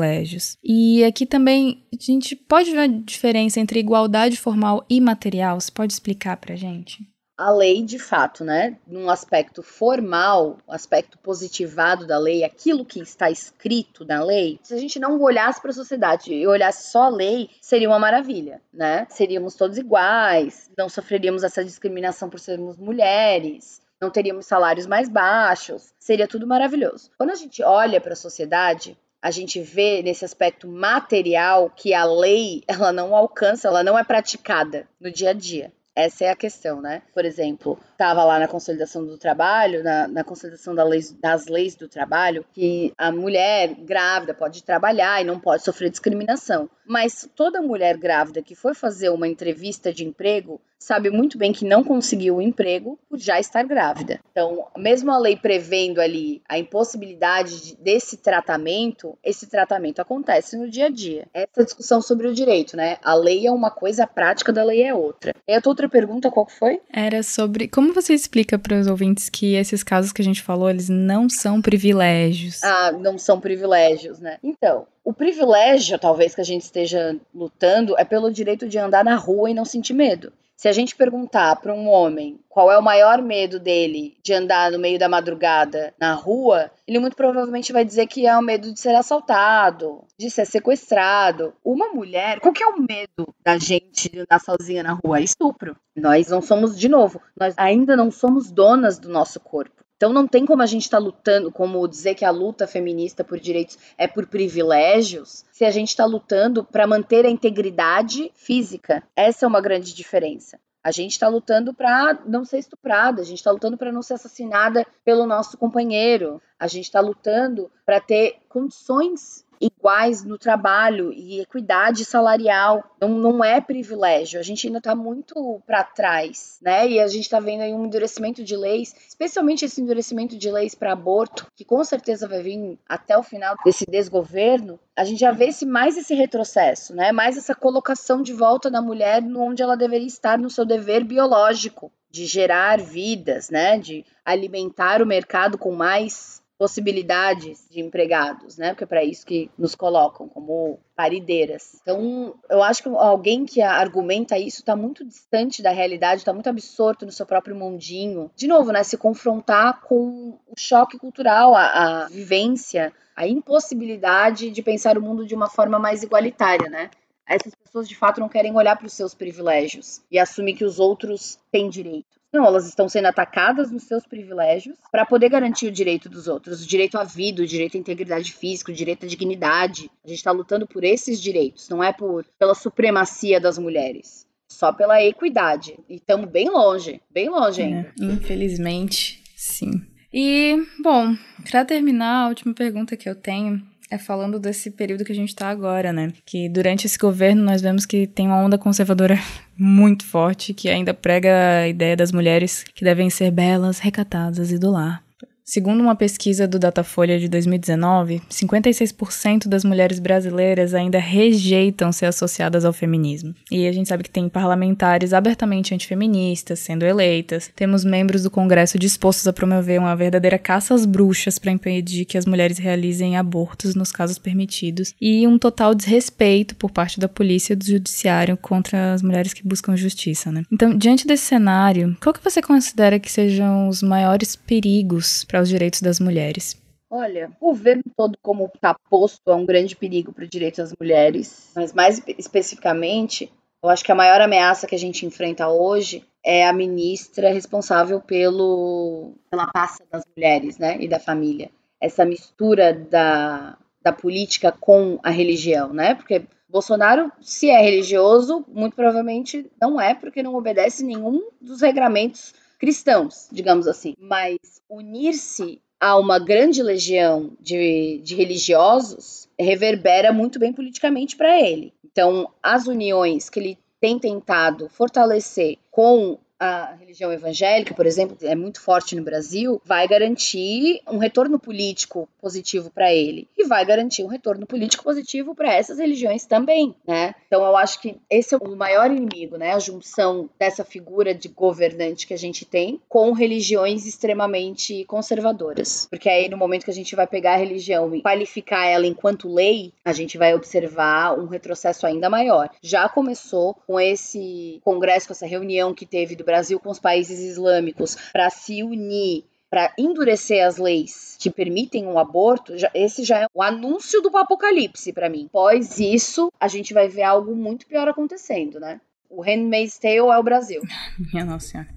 E aqui também a gente pode ver a diferença entre igualdade formal e material? Você pode explicar pra gente? a lei de fato, né? Num aspecto formal, aspecto positivado da lei, aquilo que está escrito na lei, se a gente não olhasse para a sociedade e olhasse só a lei, seria uma maravilha, né? Seríamos todos iguais, não sofreríamos essa discriminação por sermos mulheres, não teríamos salários mais baixos, seria tudo maravilhoso. Quando a gente olha para a sociedade, a gente vê nesse aspecto material que a lei ela não alcança, ela não é praticada no dia a dia. Essa é a questão, né? Por exemplo, estava lá na consolidação do trabalho, na, na consolidação da das leis do trabalho, que a mulher grávida pode trabalhar e não pode sofrer discriminação. Mas toda mulher grávida que for fazer uma entrevista de emprego sabe muito bem que não conseguiu o emprego por já estar grávida. Então, mesmo a lei prevendo ali a impossibilidade de, desse tratamento, esse tratamento acontece no dia a dia. Essa discussão sobre o direito, né? A lei é uma coisa, a prática da lei é outra. E a tua outra pergunta, qual foi? Era sobre como você explica para os ouvintes que esses casos que a gente falou, eles não são privilégios. Ah, não são privilégios, né? Então, o privilégio, talvez, que a gente esteja lutando é pelo direito de andar na rua e não sentir medo. Se a gente perguntar para um homem qual é o maior medo dele de andar no meio da madrugada na rua, ele muito provavelmente vai dizer que é o medo de ser assaltado, de ser sequestrado. Uma mulher, qual que é o medo da gente de andar sozinha na rua? É estupro. Nós não somos, de novo, nós ainda não somos donas do nosso corpo. Então não tem como a gente estar tá lutando, como dizer que a luta feminista por direitos é por privilégios, se a gente está lutando para manter a integridade física. Essa é uma grande diferença. A gente está lutando para não ser estuprada, a gente está lutando para não ser assassinada pelo nosso companheiro, a gente está lutando para ter condições iguais no trabalho e equidade salarial. Não, não é privilégio. A gente ainda está muito para trás, né? E a gente está vendo aí um endurecimento de leis, especialmente esse endurecimento de leis para aborto, que com certeza vai vir até o final desse desgoverno. A gente já vê esse, mais esse retrocesso, né? Mais essa colocação de volta da mulher onde ela deveria estar no seu dever biológico de gerar vidas, né? De alimentar o mercado com mais possibilidades de empregados, né? Porque é para isso que nos colocam como parideiras. Então, eu acho que alguém que argumenta isso está muito distante da realidade, está muito absorto no seu próprio mundinho. De novo, né? Se confrontar com o choque cultural, a, a vivência, a impossibilidade de pensar o mundo de uma forma mais igualitária, né? Essas pessoas de fato não querem olhar para os seus privilégios e assumir que os outros têm direito. Não, elas estão sendo atacadas nos seus privilégios para poder garantir o direito dos outros, o direito à vida, o direito à integridade física, o direito à dignidade. A gente está lutando por esses direitos, não é por pela supremacia das mulheres, só pela equidade. E estamos bem longe, bem longe ainda. É, infelizmente, sim. E, bom, para terminar, a última pergunta que eu tenho é falando desse período que a gente está agora, né? Que durante esse governo nós vemos que tem uma onda conservadora muito forte que ainda prega a ideia das mulheres que devem ser belas, recatadas e do lar. Segundo uma pesquisa do Datafolha de 2019, 56% das mulheres brasileiras ainda rejeitam ser associadas ao feminismo. E a gente sabe que tem parlamentares abertamente antifeministas sendo eleitas, temos membros do Congresso dispostos a promover uma verdadeira caça às bruxas para impedir que as mulheres realizem abortos nos casos permitidos, e um total desrespeito por parte da polícia e do judiciário contra as mulheres que buscam justiça, né? Então, diante desse cenário, qual que você considera que sejam os maiores perigos para os direitos das mulheres? Olha, o governo todo como está posto é um grande perigo para os direitos das mulheres, mas mais especificamente, eu acho que a maior ameaça que a gente enfrenta hoje é a ministra responsável pelo, pela pasta das mulheres, né, e da família. Essa mistura da, da política com a religião, né, porque Bolsonaro, se é religioso, muito provavelmente não é, porque não obedece nenhum dos regramentos cristãos, digamos assim. Mas unir-se a uma grande legião de, de religiosos reverbera muito bem politicamente para ele. Então, as uniões que ele tem tentado fortalecer com a religião evangélica, por exemplo, é muito forte no Brasil, vai garantir um retorno político positivo para ele e vai garantir um retorno político positivo para essas religiões também, né? Então eu acho que esse é o maior inimigo, né? A junção dessa figura de governante que a gente tem com religiões extremamente conservadoras, porque aí no momento que a gente vai pegar a religião e qualificar ela enquanto lei, a gente vai observar um retrocesso ainda maior. Já começou com esse congresso, com essa reunião que teve do Brasil com os países islâmicos para se unir para endurecer as leis que permitem o um aborto, já, esse já é o anúncio do apocalipse para mim. Após isso, a gente vai ver algo muito pior acontecendo, né? O Handmaid's Tale é o Brasil. Minha nossa senhora.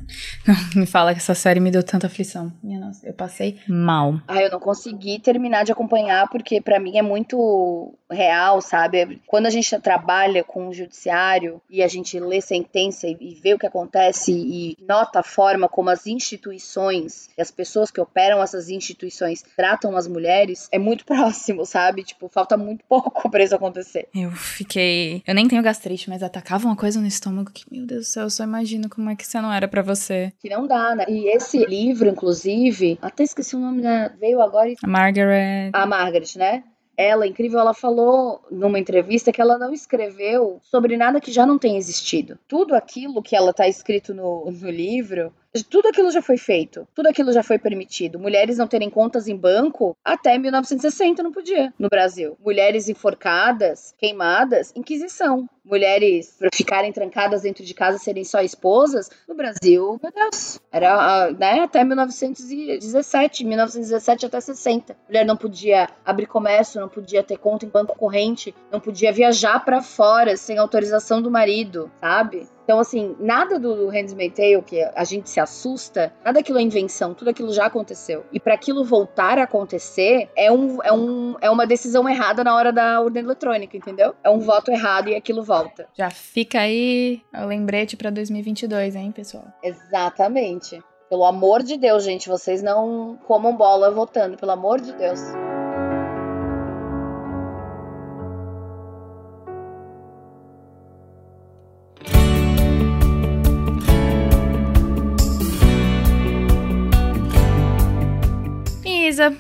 Não me fala que essa série me deu tanta aflição. Minha nossa, eu passei mal. Ah, eu não consegui terminar de acompanhar porque para mim é muito real, sabe? Quando a gente trabalha com o judiciário e a gente lê sentença e vê o que acontece e nota a forma como as instituições e as pessoas que operam essas instituições tratam as mulheres, é muito próximo, sabe? Tipo, falta muito pouco para isso acontecer. Eu fiquei. Eu nem tenho gastrite, mas atacava uma coisa no estômago que, meu Deus do céu, eu só imagino como é que isso não era para você. Que não dá, né? E esse livro, inclusive, até esqueci o nome, né? Veio agora. E... A Margaret. A Margaret, né? ela, incrível, ela falou numa entrevista que ela não escreveu sobre nada que já não tenha existido. Tudo aquilo que ela tá escrito no, no livro Tudo aquilo já foi feito, tudo aquilo já foi permitido. Mulheres não terem contas em banco até 1960 não podia no Brasil. Mulheres enforcadas, queimadas, Inquisição. Mulheres ficarem trancadas dentro de casa serem só esposas no Brasil, meu Deus, era né, até 1917, 1917 até 60. Mulher não podia abrir comércio, não podia ter conta em banco corrente, não podia viajar para fora sem autorização do marido, sabe? Então, assim, nada do Handmaid's Tale que a gente se assusta, nada daquilo é invenção, tudo aquilo já aconteceu. E para aquilo voltar a acontecer, é, um, é, um, é uma decisão errada na hora da urna eletrônica, entendeu? É um voto errado e aquilo volta. Já fica aí o lembrete para 2022, hein, pessoal? Exatamente. Pelo amor de Deus, gente, vocês não comam bola votando, pelo amor de Deus.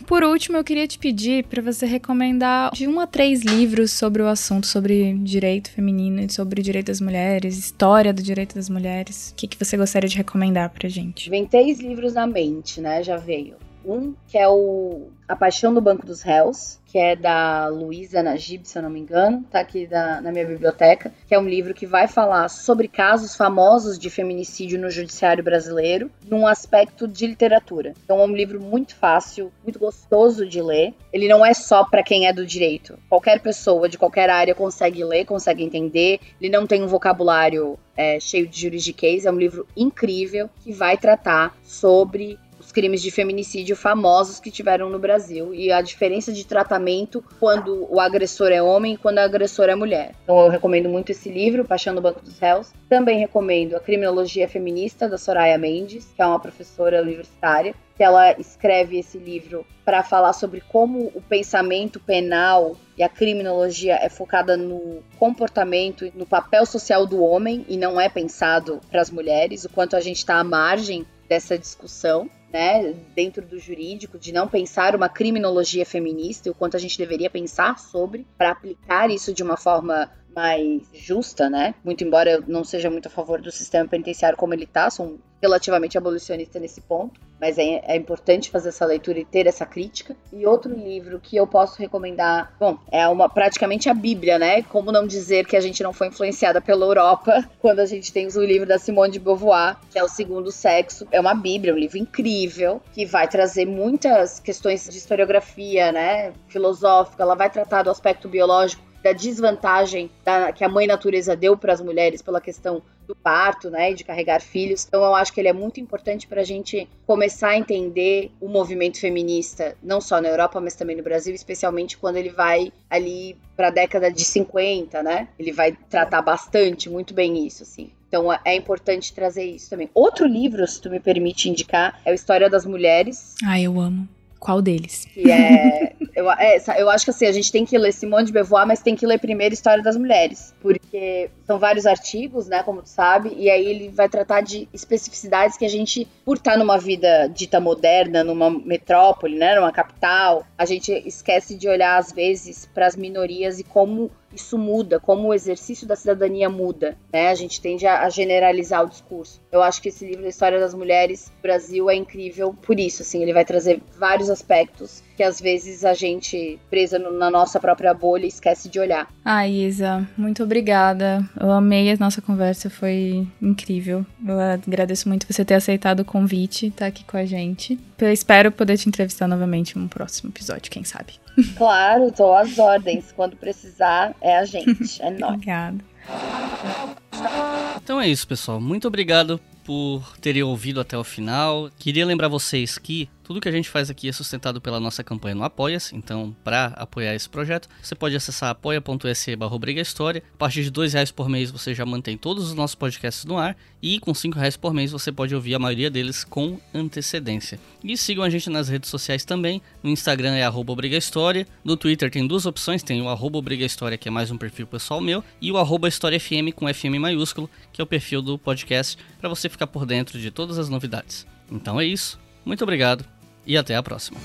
Por último, eu queria te pedir para você recomendar de um a três livros sobre o assunto, sobre direito feminino, sobre o direito das mulheres, história do direito das mulheres. O que, que você gostaria de recomendar pra gente? Vem três livros na mente, né? Já veio. Um que é o A Paixão do Banco dos Réus, que é da Luísa Najib, se eu não me engano, tá aqui da, na minha biblioteca, que é um livro que vai falar sobre casos famosos de feminicídio no judiciário brasileiro, num aspecto de literatura. Então é um livro muito fácil, muito gostoso de ler. Ele não é só para quem é do direito. Qualquer pessoa de qualquer área consegue ler, consegue entender. Ele não tem um vocabulário é, cheio de juridiquês. É um livro incrível que vai tratar sobre crimes de feminicídio famosos que tiveram no Brasil e a diferença de tratamento quando o agressor é homem e quando a agressora é mulher. Então eu recomendo muito esse livro, Paixão no Banco dos Réus. Também recomendo A Criminologia Feminista, da Soraya Mendes, que é uma professora universitária, que ela escreve esse livro para falar sobre como o pensamento penal e a criminologia é focada no comportamento e no papel social do homem e não é pensado para as mulheres, o quanto a gente está à margem dessa discussão né, dentro do jurídico, de não pensar uma criminologia feminista e o quanto a gente deveria pensar sobre para aplicar isso de uma forma mais justa, né? Muito embora eu não seja muito a favor do sistema penitenciário como ele tá, sou relativamente abolicionista nesse ponto, mas é, é, importante fazer essa leitura e ter essa crítica. E outro livro que eu posso recomendar, bom, é uma praticamente a Bíblia, né? Como não dizer que a gente não foi influenciada pela Europa quando a gente tem o livro da Simone de Beauvoir, que é o Segundo Sexo. É uma Bíblia, um livro incrível que vai trazer muitas questões de historiografia, né? Filosófica. Ela vai tratar do aspecto biológico da desvantagem da, que a mãe natureza deu para as mulheres pela questão do parto, né, e de carregar filhos. Então eu acho que ele é muito importante para a gente começar a entender o movimento feminista, não só na Europa, mas também no Brasil, especialmente quando ele vai ali para a década de 50, né? Ele vai tratar bastante, muito bem isso, assim. Então é importante trazer isso também. Outro livro, se tu me permite indicar, é o História das Mulheres. Ah, eu amo. Qual deles? É, eu, é, eu acho que assim, a gente tem que ler Simone de Beauvoir, mas tem que ler primeiro História das Mulheres. Porque são vários artigos, né, como tu sabe, e aí ele vai tratar de especificidades que a gente, por estar numa vida dita moderna, numa metrópole, né, numa capital, a gente esquece de olhar às vezes para as minorias e como isso muda, como o exercício da cidadania muda, né? A gente tende a, generalizar o discurso. Eu acho que esse livro, A História das Mulheres Brasil, é incrível por isso, assim, ele vai trazer vários aspectos que às vezes a gente, presa no, na nossa própria bolha, esquece de olhar. Ah, Isa, muito obrigada. Eu amei a nossa conversa, foi incrível. Eu agradeço muito você ter aceitado o convite, estar tá aqui com a gente. Eu espero poder te entrevistar novamente em um próximo episódio, quem sabe. Claro, tô às ordens. Quando precisar, é a gente. É nóis. Obrigada. Então é isso, pessoal. Muito obrigado por terem ouvido até o final. Queria lembrar vocês que tudo que a gente faz aqui é sustentado pela nossa campanha no Apoia-se, então para apoiar esse projeto, você pode acessar apoia.se barra História. A partir de dois reais por mês você já mantém todos os nossos podcasts no ar e com cinco reais por mês você pode ouvir a maioria deles com antecedência. E sigam a gente nas redes sociais também, no Instagram é arroba História, no Twitter tem duas opções, tem o arroba História que é mais um perfil pessoal meu, e o arroba História FM com FM maiúsculo, que é o perfil do podcast, para você ficar por dentro de todas as novidades. Então é isso, muito obrigado e até a próxima.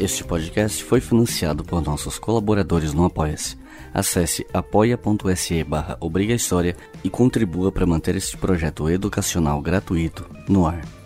Este podcast foi financiado por nossos colaboradores no Apoia-se. Acesse apoia.se barra e contribua para manter este projeto educacional gratuito no ar.